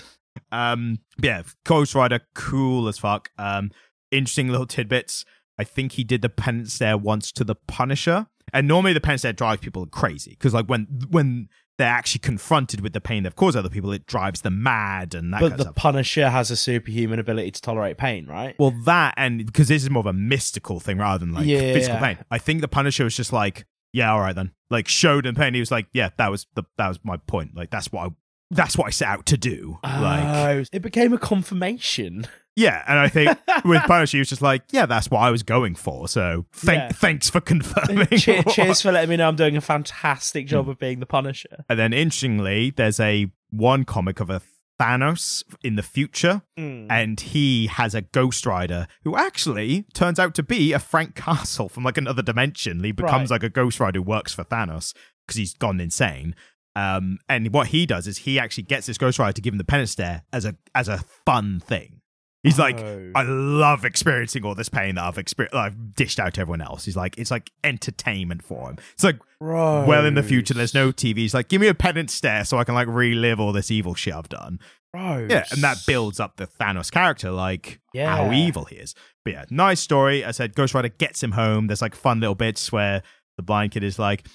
Um. Yeah. Ghost Rider, cool as fuck. Um. Interesting little tidbits. I think he did the penance stare once to the Punisher, and normally the penance stare drives people crazy because, like, when when they're actually confronted with the pain they've caused other people, it drives them mad and that But kind the of stuff. Punisher has a superhuman ability to tolerate pain, right? Well, that and because this is more of a mystical thing rather than like Yeah, physical yeah. pain. I think the Punisher was just like, yeah, all right then. Like showed in pain. He was like, yeah, that was the that was my point. Like that's what I that's what I set out to do. like Oh, it became a confirmation. yeah, and I think with *laughs* Punisher, he was just like, yeah, that's what I was going for. So thank Yeah. thanks for confirming. *laughs* *laughs* cheers, for letting me know I'm doing a fantastic job of being the Punisher. And then interestingly, there's a one comic of a Thanos in the future, Mm. and he has a Ghost Rider who actually turns out to be a Frank Castle from like another dimension. He becomes Right. like a Ghost Rider who works for Thanos because he's gone insane. Um, and what he does is he actually gets this Ghost Rider to give him the penance stare as a as a fun thing. He's like, Oh. I love experiencing all this pain that I've experienced, I've dished out to everyone else. He's like, it's like entertainment for him. It's like, well, in the future, there's no TV. He's like, give me a penance stare so I can like relive all this evil shit I've done. Gross. Yeah, and that builds up the Thanos character, like how evil he is. But yeah, nice story. I said Ghost Rider gets him home. There's like fun little bits where the blind kid is like,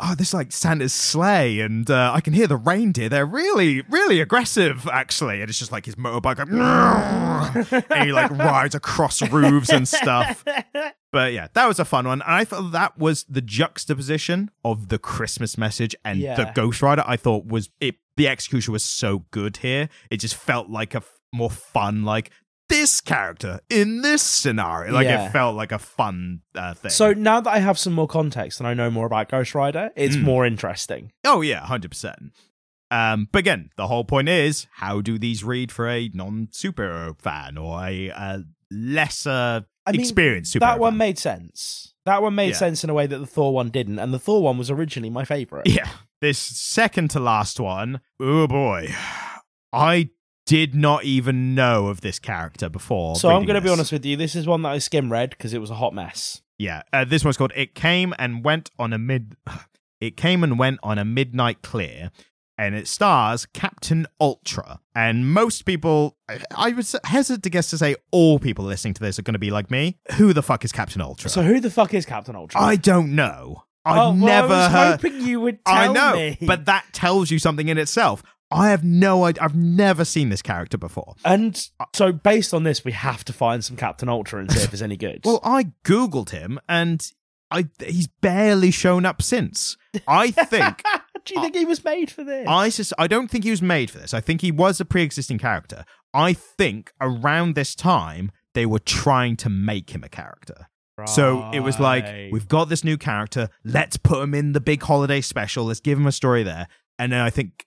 "Oh, this is like Santa's sleigh, and uh, I can hear the reindeer. They're really, really aggressive, actually." And it's just like his motorbike, like, and he like rides across roofs and stuff. But yeah, that was a fun one. And I thought that was the juxtaposition of the Christmas message and the Ghost Rider. I thought was it. The execution was so good here. It just felt like a f- more fun, like this character in this scenario. Like Yeah. it felt like a fun uh, thing. So now that I have some more context and I know more about Ghost Rider, it's Mm. more interesting. oh yeah, hundred percent. Um, but again, the whole point is how do these read for a non-superhero fan or a uh, lesser I mean, experienced superhero? That one fan? made sense. That one made Yeah. sense in a way that the Thor one didn't, and the Thor one was originally my favorite. Yeah. This second to last one, oh boy. I did not even know of this character before. So I'm going to be honest with you. This is one that I skim read because it was a hot mess. Yeah. Uh, this one's called It Came and Went on a Mid *sighs* It Came and Went on a Midnight Clear. And it stars Captain Ultra. And most people, I- would hesitate to guess to say all people listening to this are going to be like me. Who the fuck is Captain Ultra? So who the fuck is Captain Ultra? I don't know. I've Oh, well, never I was heard. hoping you would tell I know, me. but that tells you something in itself. I have no idea. I've never seen this character before. and so based on this, we have to find some Captain Ultra and see if it's any good. *laughs* Well, I googled him, and I he's barely shown up since. I think *laughs* Do you think he was made for this? I sus- I don't think he was made for this. I think he was a pre-existing character. I think around this time they were trying to make him a character. So it was like we've got this new character, let's put him in the big holiday special, let's give him a story there. And then I think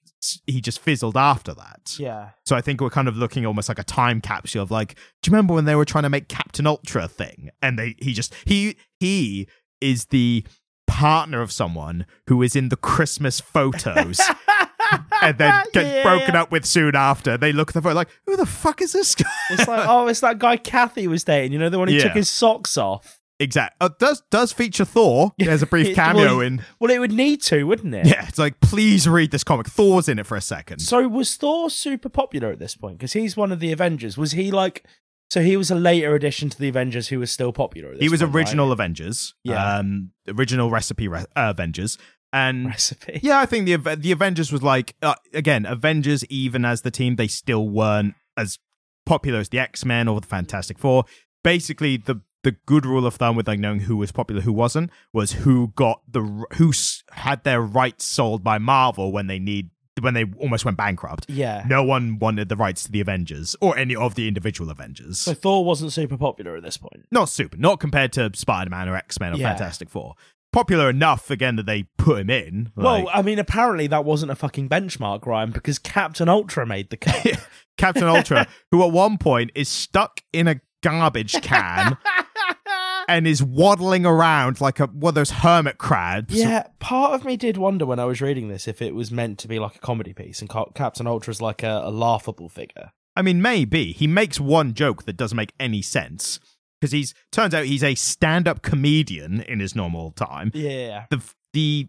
he just fizzled after that. yeah. So I think we're kind of looking almost like a time capsule of like, do you remember when they were trying to make Captain Ultra thing? And they he just he he is the partner of someone who is in the Christmas photos *laughs* and then gets Yeah. broken up with soon after. They look at the photo like, who the fuck is this guy? It's like, oh, it's that guy Kathy was dating. You know, the one who Yeah. took his socks off. Exactly. Uh, does does feature Thor. There's a brief *laughs* cameo well, in. Well, it would need to, wouldn't it? Yeah, it's like please read this comic. Thor's in it for a second. So was Thor super popular at this point? Because he's one of the Avengers. Was he like? So he was a later addition to the Avengers who was still popular. At this he was point, right? original Avengers. Yeah. Um, original recipe re- uh, Avengers. And recipe. *laughs* Yeah, I think the the Avengers was like uh, again Avengers. Even as the team, they still weren't as popular as the X Men or the Fantastic Four. Basically, the the good rule of thumb with like knowing who was popular, who wasn't, was who got the who had their rights sold by Marvel when they need when they almost went bankrupt. Yeah. No one wanted the rights to the Avengers or any of the individual Avengers. So Thor wasn't super popular at this point. not super, not compared to Spider Man or X Men or Yeah. Fantastic Four. Popular enough again that they put him in. well, I mean, apparently that wasn't a fucking benchmark, Ryan, because Captain Ultra made the cut. *laughs* Captain Ultra, *laughs* who at one point is stuck in a garbage can *laughs* and is waddling around like a one of those hermit crabs. yeah, part of me did wonder when I was reading this if it was meant to be like a comedy piece and Ca- Captain Ultra's like a, a laughable figure. I mean, maybe he makes one joke that doesn't make any sense because he's turns out he's a stand-up comedian in his normal time. Yeah. the the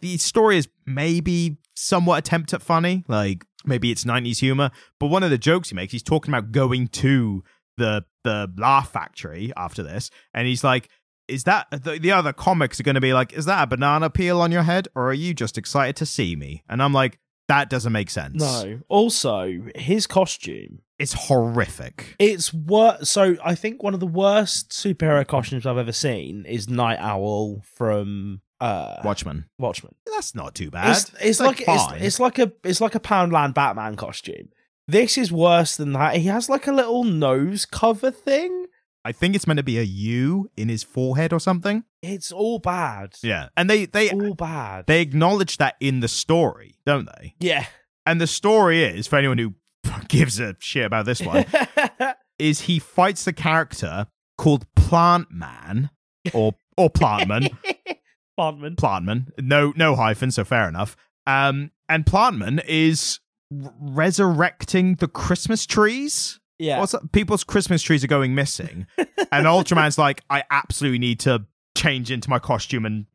the story is maybe somewhat attempt at funny, like maybe it's nineties humor. But one of the jokes he makes, he's talking about going to the the laugh factory after this, and he's like. Is that the, the other comics are going to be like? Is that a banana peel on your head, or are you just excited to see me? And I'm like, that doesn't make sense. No. Also, his costume. it's horrific. It's worse. So I think one of the worst superhero costumes I've ever seen is Night Owl from uh, Watchmen. Watchmen. That's not too bad. It's, it's like, it's, fine. it's like a it's like a Poundland Batman costume. This is worse than that. He has like a little nose cover thing. I think it's meant to be a U in his forehead or something. It's all bad. Yeah, and they they all bad. they acknowledge that in the story, don't they? yeah. And the story is, for anyone who *laughs* gives a shit about this one, *laughs* is he fights the character called Plant Man or or Plantman, *laughs* Plantman. Plantman. No no hyphen, so fair enough. Um, and Plantman is r- resurrecting the Christmas trees. Yeah. What's up? People's Christmas trees are going missing, *laughs* and Ultraman's like, I absolutely need to change into my costume and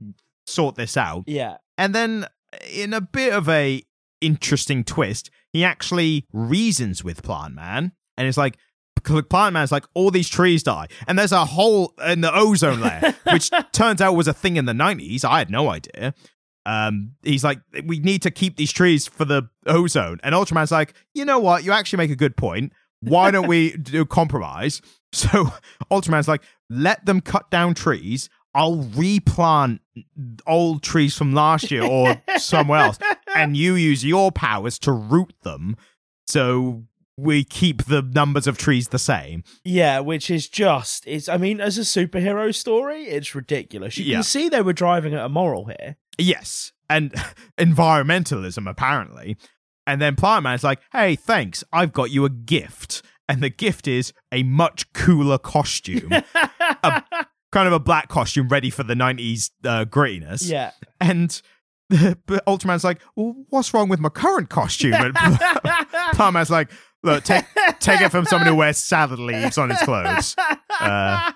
sort this out. yeah. And then, in a bit of a interesting twist, he actually reasons with Plant Man, and it's like, Plant Man's like, all these trees die, and there's a hole in the ozone layer, *laughs* which turns out was a thing in the '90s. I had no idea. Um, he's like, we need to keep these trees for the ozone, and Ultraman's like, you know what? You actually make a good point. Why don't we *laughs* do a compromise? So *laughs* Ultraman's like, let them cut down trees. I'll replant old trees from last year or somewhere else, *laughs* and you use your powers to root them. So we keep the numbers of trees the same. Yeah, which is just it's I mean, as a superhero story, it's ridiculous. You Yeah. can see they were driving at a moral here. Yes, and *laughs* environmentalism apparently. And then Plant Man's like, "Hey, thanks. I've got you a gift." And the gift is a much cooler costume, *laughs* kind of a black costume ready for the '90s uh, grittiness. yeah. And but *laughs* Ultraman's like, well, "What's wrong with my current costume?" And Plant Man's like, "Look, take take it from someone who wears *laughs* salad leaves on his clothes." *laughs* Uh,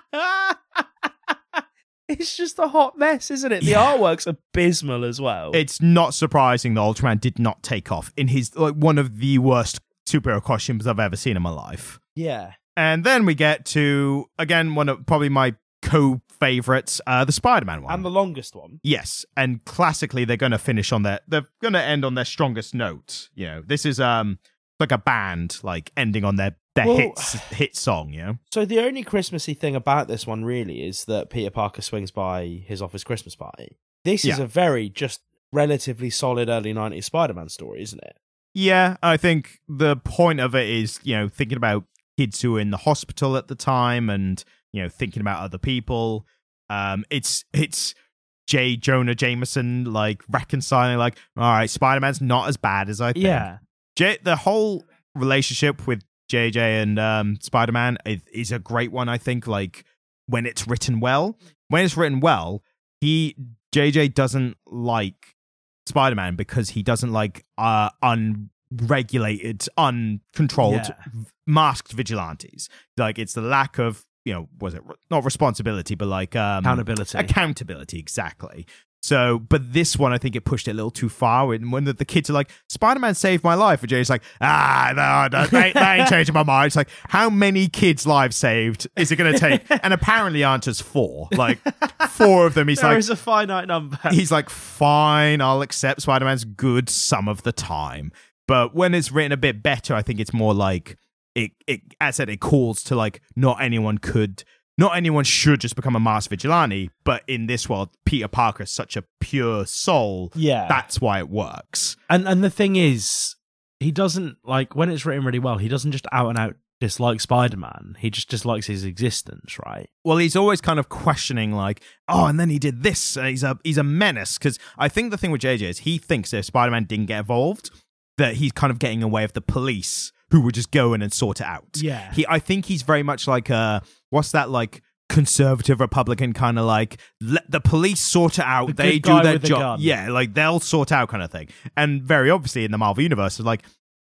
it's just a hot mess, isn't it? The Yeah. artwork's abysmal as well. it's not surprising that Ultraman did not take off in his like one of the worst superhero costumes I've ever seen in my life. yeah. And then we get to again one of probably my co favorites, uh, the Spider-Man one. And the longest one. yes, and classically they're going to finish on their they're going to end on their strongest note. You know, this is um like a band like ending on their their Well- hits hit song. You know. So the only Christmassy thing about this one really is that Peter Parker swings by his office Christmas party. This is a very just relatively solid early 90s Spider-Man story, isn't it? Yeah, I think the point of it is, you know, thinking about kids who were in the hospital at the time and, you know, thinking about other people. Um, it's it's J. Jonah Jameson like reconciling like, all right, Spider Man's not as bad as I think. Yeah. J- the whole relationship with JJ and um, Spider Man is, is a great one. I think like when it's written well, when it's written well, he JJ doesn't like Spider Man because he doesn't like uh, unregulated, uncontrolled, Yeah. masked vigilantes. Like it's the lack of you know was it not responsibility but like um, Accountability. accountability exactly so but this one i think it pushed it a little too far when, when the, the kids are like spider-man saved my life. And jay's like ah no that, that, that ain't *laughs* changing my mind. It's like how many kids lives saved is it going to take? And apparently answer's four. Like four of them he's There like there is a finite number. he's like fine i'll accept spider-man's good some of the time. But when it's written a bit better i think it's more like it, it as I said it calls to like not anyone could not anyone should just become a mass vigilante but in this world peter parker is such a pure soul yeah. that's why it works And and the thing is, he doesn't like when it's written really well. He doesn't just out and out dislike Spider Man. He just dislikes his existence, right? well he's always kind of questioning like oh and then he did this he's a he's a menace because i think the thing with jj is he thinks if spider-man didn't get involved that he's kind of getting away with the police who would just go in and sort it out Yeah. he i think he's very much like uh what's that like conservative republican kind of like let the police sort it out The they do their job. yeah like they'll sort out kind of thing. And very obviously in the marvel universe it's like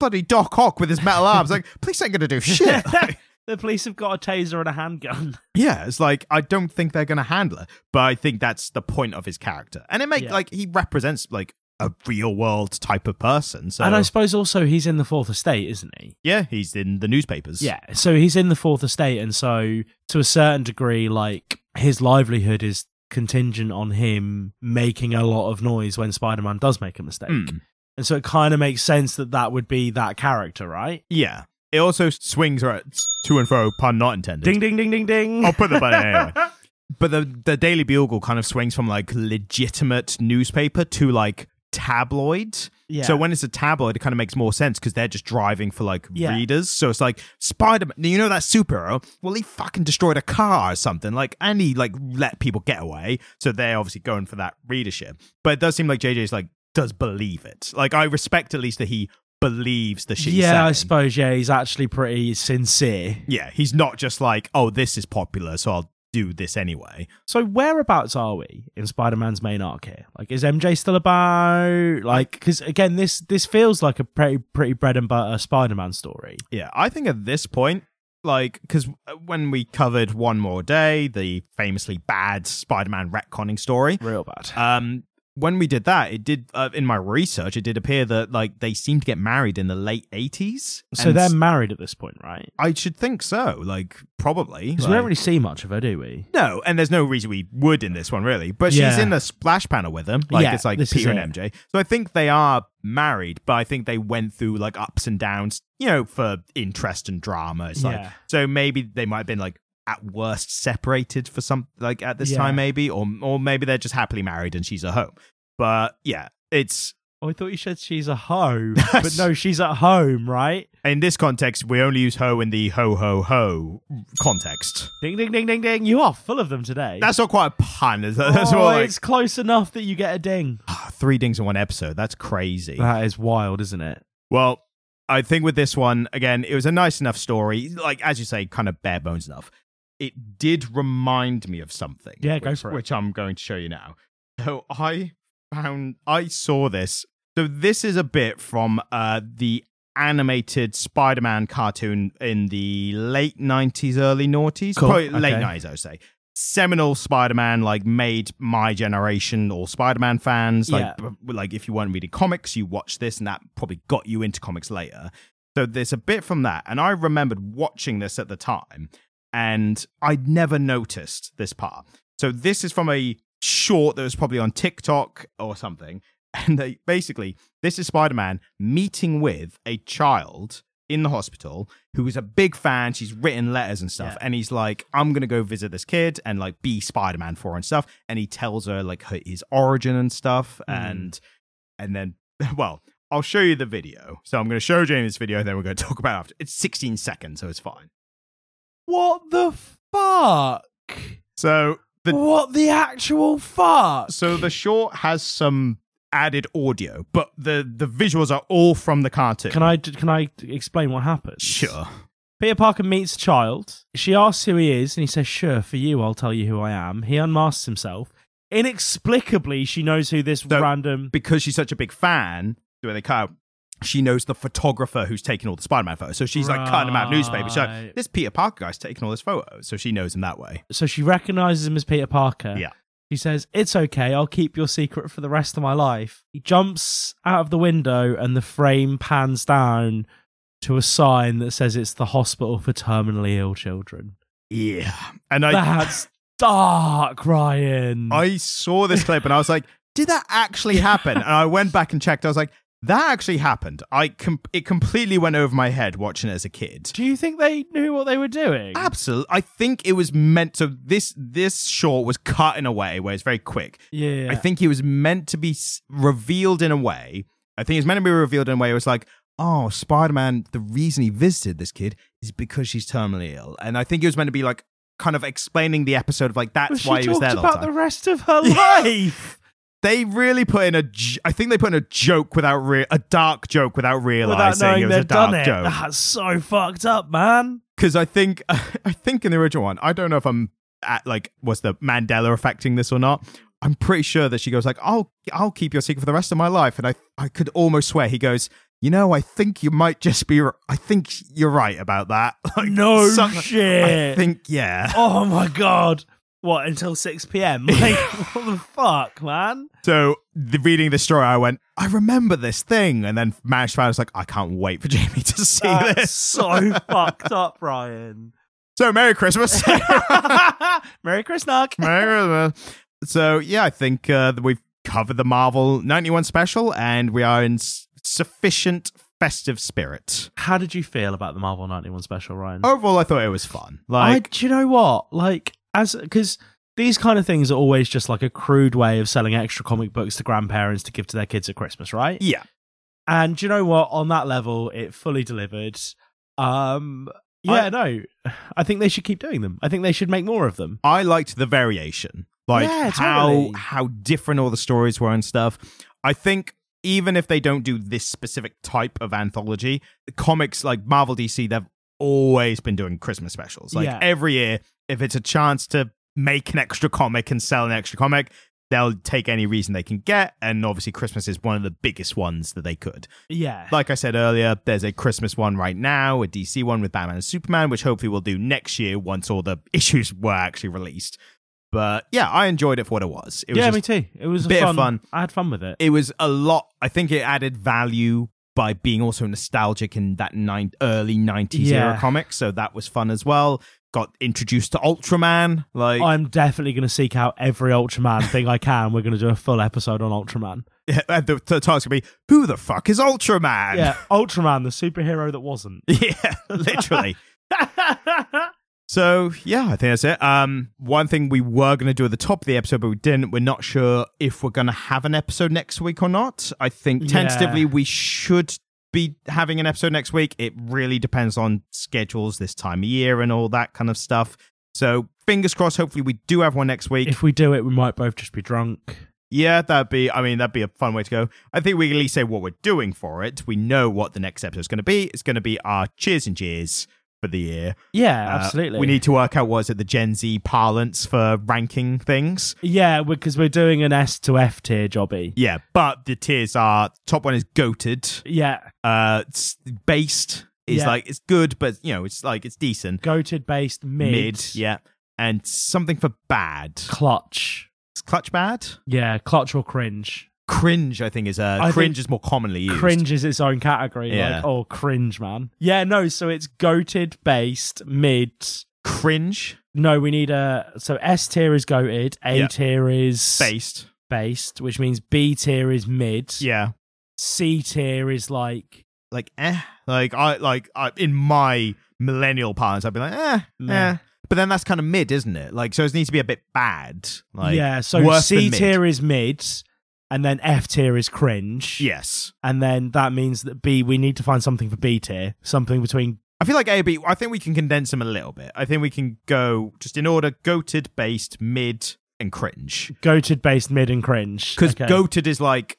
bloody doc ock with his metal arms like *laughs* police ain't gonna do *laughs* shit. Like, *laughs* the police have got a taser and a handgun. yeah it's like i don't think they're gonna handle it but i think that's the point of his character. And it makes Yeah. like he represents like a real world type of person so And I suppose also he's in the fourth estate, isn't he? yeah he's in the newspapers Yeah. So he's in the fourth estate, and so to a certain degree, like his livelihood is contingent on him making a lot of noise when Spider Man does make a mistake. Mm. And so it kind of makes sense that that would be that character, right? yeah it also swings right to and fro pun not intended Ding, ding, ding, ding, ding. I'll put the button anyway. *laughs* But the the Daily Bugle kind of swings from like legitimate newspaper to like tabloid. yeah. So when it's a tabloid, it kind of makes more sense because they're just driving for like Yeah. readers. So it's like Spider Man. You know that superhero? Well, he fucking destroyed a car or something. Like, and he like let people get away. So they're obviously going for that readership. But it does seem like JJ's like does believe it. Like I respect at least that he believes the shit. yeah, I suppose, yeah, he's actually pretty sincere. Yeah, he's not just like, oh, this is popular, so I'll do this anyway. So whereabouts are we in Spider-Man's main arc here? Like, is MJ still about? Like, because again, this this feels like a pretty pretty bread and butter Spider-Man story. Yeah, I think at this point, like, because when we covered One More Day, the famously bad Spider Man retconning story, Real bad. um, when we did that, it did, uh, in my research, it did appear that, like, they seemed to get married in the late 80s. so they're married at this point, right? I should think so, like, probably. Because like- we don't really see much of her, do we? No, and there's no reason we would in this one, really. But she's in the splash panel with him. Like Yeah, it's like Peter and. MJ. So I think they are married, but I think they went through like ups and downs, you know, for interest and drama. It's like so maybe they might have been like at worst separated for some like at this Yeah. time, maybe, or or maybe they're just happily married and she's at home. But yeah, it's Oh, I thought you said she's a hoe, *laughs* but no, she's at home, right? in this context we only use ho in the ho ho ho context. Ding, ding, ding, ding, ding. You are full of them today. That's not quite a pun. Is that? That's oh, like it's close enough that you get a ding. *sighs* three dings in one episode. That's crazy. That is wild, isn't it? Well, I think with this one, again, it was a nice enough story. Like, as you say, kind of bare bones enough. It did remind me of something. Yeah, go which, for it. Which I'm going to show you now. So I found, I saw this. So this is a bit from uh, the animated Spider-Man cartoon in the late 90s, early noughties. Cool, Probably late 90s, I would say. Seminal Spider-Man, like made my generation or Spider-Man fans. Like, Yeah. b- like if you weren't reading comics, you watched this, and that probably got you into comics later. So there's a bit from that, and I remembered watching this at the time, and I'd never noticed this part. So this is from a short that was probably on TikTok or something, *laughs* and they basically this is Spider-Man meeting with a child in the hospital who is a big fan. She's written letters and stuff, Yeah. and he's like, "I'm gonna go visit this kid and like be Spider Man for her and stuff." And he tells her like her, his origin and stuff, Mm. and and then *laughs* well. I'll show you the video. So I'm going to show Jamie this video, and then we're going to talk about it after. It's 16 seconds, so it's fine. What the fuck? So the what the actual fuck? So the short has some added audio, but the the visuals are all from the cartoon. Can I can I explain what happens? Sure. Peter Parker meets a child. She asks who he is, and he says, "Sure, for you, I'll tell you who I am." He unmasks himself. Inexplicably, she knows who this So- random. Because she's such a big fan, when they cut out, she knows the photographer who's taking all the Spider-Man photos. So she's like cutting them out of. She's Right. like, this Peter Parker guy's taking all his photos. So she knows him that way. So she recognizes him as Peter Parker. Yeah. She says, It's okay, I'll keep your secret for the rest of my life. He jumps out of the window, and the frame pans down to a sign that says it's the hospital for terminally ill children. Yeah. And I That's dark, Ryan. I saw this clip and I was like, did that actually happen? and I went back and checked. I was like, that actually happened. I com- it completely went over my head watching it as a kid. Do you think they knew what they were doing? Absolutely. I think it was meant to this this short was cut in a way where it's very quick. Yeah. I think it was meant to be s- revealed in a way. I think it's meant to be revealed in a way. It was like, oh, Spider Man. The reason he visited this kid is because she's terminally ill, and I think it was meant to be like kind of explaining the episode of like that's she why he was there about the rest of her *laughs* life. They really put in a. I think they put in a joke without re- a dark joke without Without realizing knowing it was a dark it. joke. That's so fucked up, man. because I think *laughs* I think in the original one, I don't know if I'm at like was the Mandela affecting this or not. I'm pretty sure that she goes like, "I'll I'll keep your secret for the rest of my life," and I I could almost swear he goes, "You know, I think you might just be. I think you're right about that." *laughs* Like, No some- shit. I think yeah. Oh my god. What, until 6 p.m.? *laughs* Like, *laughs* what the fuck, man? So the, reading the story, I went, "I remember this thing," and then managed to find. I was like, "I can't wait for *laughs* Jamie to see That's this." so fucked up, Ryan. so Merry Christmas. Merry Christmas. Merry Christmas. So yeah, I think uh, that we've covered the Marvel 91 special, and we are in s- sufficient festive spirit. How did you feel about the Marvel 91 special, Ryan? Overall, I thought it was fun. I, Like, do you know what? Like, as because these kind of things are always just like a crude way of selling extra comic books to grandparents to give to their kids at Christmas, right? yeah, And you know what? On that level, it fully delivered. Um, yeah, I- no, I think they should keep doing them. I think they should make more of them. I liked the variation, like Yeah, how totally. how different all the stories were and stuff. I think even if they don't do this specific type of anthology, the comics like Marvel DC, they've always been doing Christmas specials. Like Yeah. every year, if it's a chance to make an extra comic and sell an extra comic, they'll take any reason they can get. And obviously, Christmas is one of the biggest ones that they could. Yeah, Like I said earlier, there's a Christmas one right now, a DC one with Batman and Superman, which hopefully we'll do next year once all the *laughs* issues were actually released. But yeah, I enjoyed it for what it was. It was yeah, me too. It was a bit of fun, fun. I had fun with it. it was a lot. I think it added value by being also nostalgic in that nine, early 90s era Yeah. comic. So that was fun as well. Got introduced to Ultraman. Like, I'm definitely going to seek out every Ultraman thing I can. We're going to do a full episode on Ultraman. *laughs* the, the task would be, who the fuck is Ultraman? Yeah, Ultraman, the superhero that wasn't. *laughs* yeah, literally. *laughs* So yeah, I think that's it. Um, one thing we were going to do at the top of the episode, but we didn't. We're not sure if we're going to have an episode next week or not. I think Yeah. tentatively we should be having an episode next week. It really depends on schedules this time of year and all that kind of stuff. So fingers crossed. Hopefully we do have one next week. if we do it, we might both just be drunk. yeah, that'd be. I mean, that'd be a fun way to go. I think we can at least say what we're doing for it. We know what the next episode is going to be. It's going to be our cheers and jeers for the year. Yeah, Uh, absolutely. We need to work out what is it the Gen Z parlance for ranking things. Yeah, because we're doing an S to F tier jobby. Yeah, but the tiers are top one is goated. Yeah, Uh, it's based is Yeah. like it's good, but you know it's like it's decent. goated based mid, yeah, and something for bad. clutch. Is clutch bad? Yeah, clutch or cringe. Cringe, I think is uh, I cringe is more commonly used. Cringe is its own category. Yeah. Like, oh, cringe, man. Yeah, no. So it's goated based mid. cringe No, we need a. So S tier is goated. A Yeah. tier is based. based, which means B tier is mid. Yeah, C tier is like like eh. Like I like I, in my millennial parlance, I'd be like eh, yeah. eh. But then that's kind of mid, isn't it? Like so, it needs to be a bit bad. Like yeah, so C tier is mid, and then F tier is cringe. Yes, And then that means that B, we need to find something for B tier, something between. I feel like A B. I think we can condense them a little bit. I think we can go just in order: goated, based, mid, and cringe. Goated based mid and cringe. Because Okay. goated is like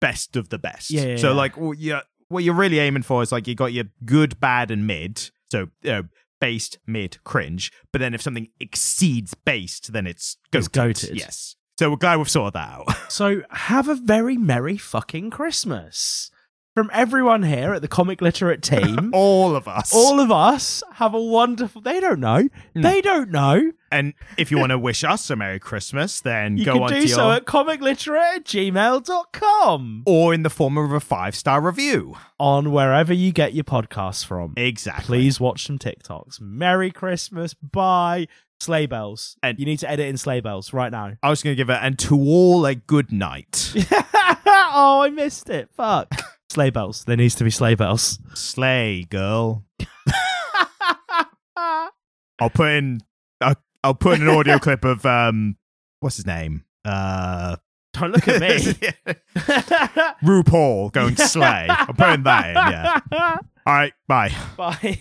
best of the best. Yeah, yeah, so yeah. like, what you what you're really aiming for is like you got your good, bad, and mid. So uh, based, mid, cringe. But then if something exceeds based, then it's goated. It's goated. Yes. So we're glad we've sorted that out. *laughs* So have a very merry fucking Christmas. From everyone here at the Comic Literate *laughs* team, All of us. all of us have a wonderful. They don't know. They don't know. and if you want to *laughs* wish us a Merry Christmas, then You go can on do to so your at comicliterate at gmail.com or in the form of a five star review. on wherever you get your podcasts from. Exactly. Please watch some TikToks. Merry Christmas. Bye. Sleigh bells. And- you need to edit in sleigh bells right now. I was going to give it, and to all a good night. *laughs* oh, I missed it. Fuck. *laughs* sleigh bells. There needs to be sleigh bells. Sleigh girl. *laughs* I'll put in. I'll, I'll put in an audio clip of um, what's his name? Uh, Don't look at me. RuPaul going slay. I'll put in that in. Yeah. All right. Bye. Bye.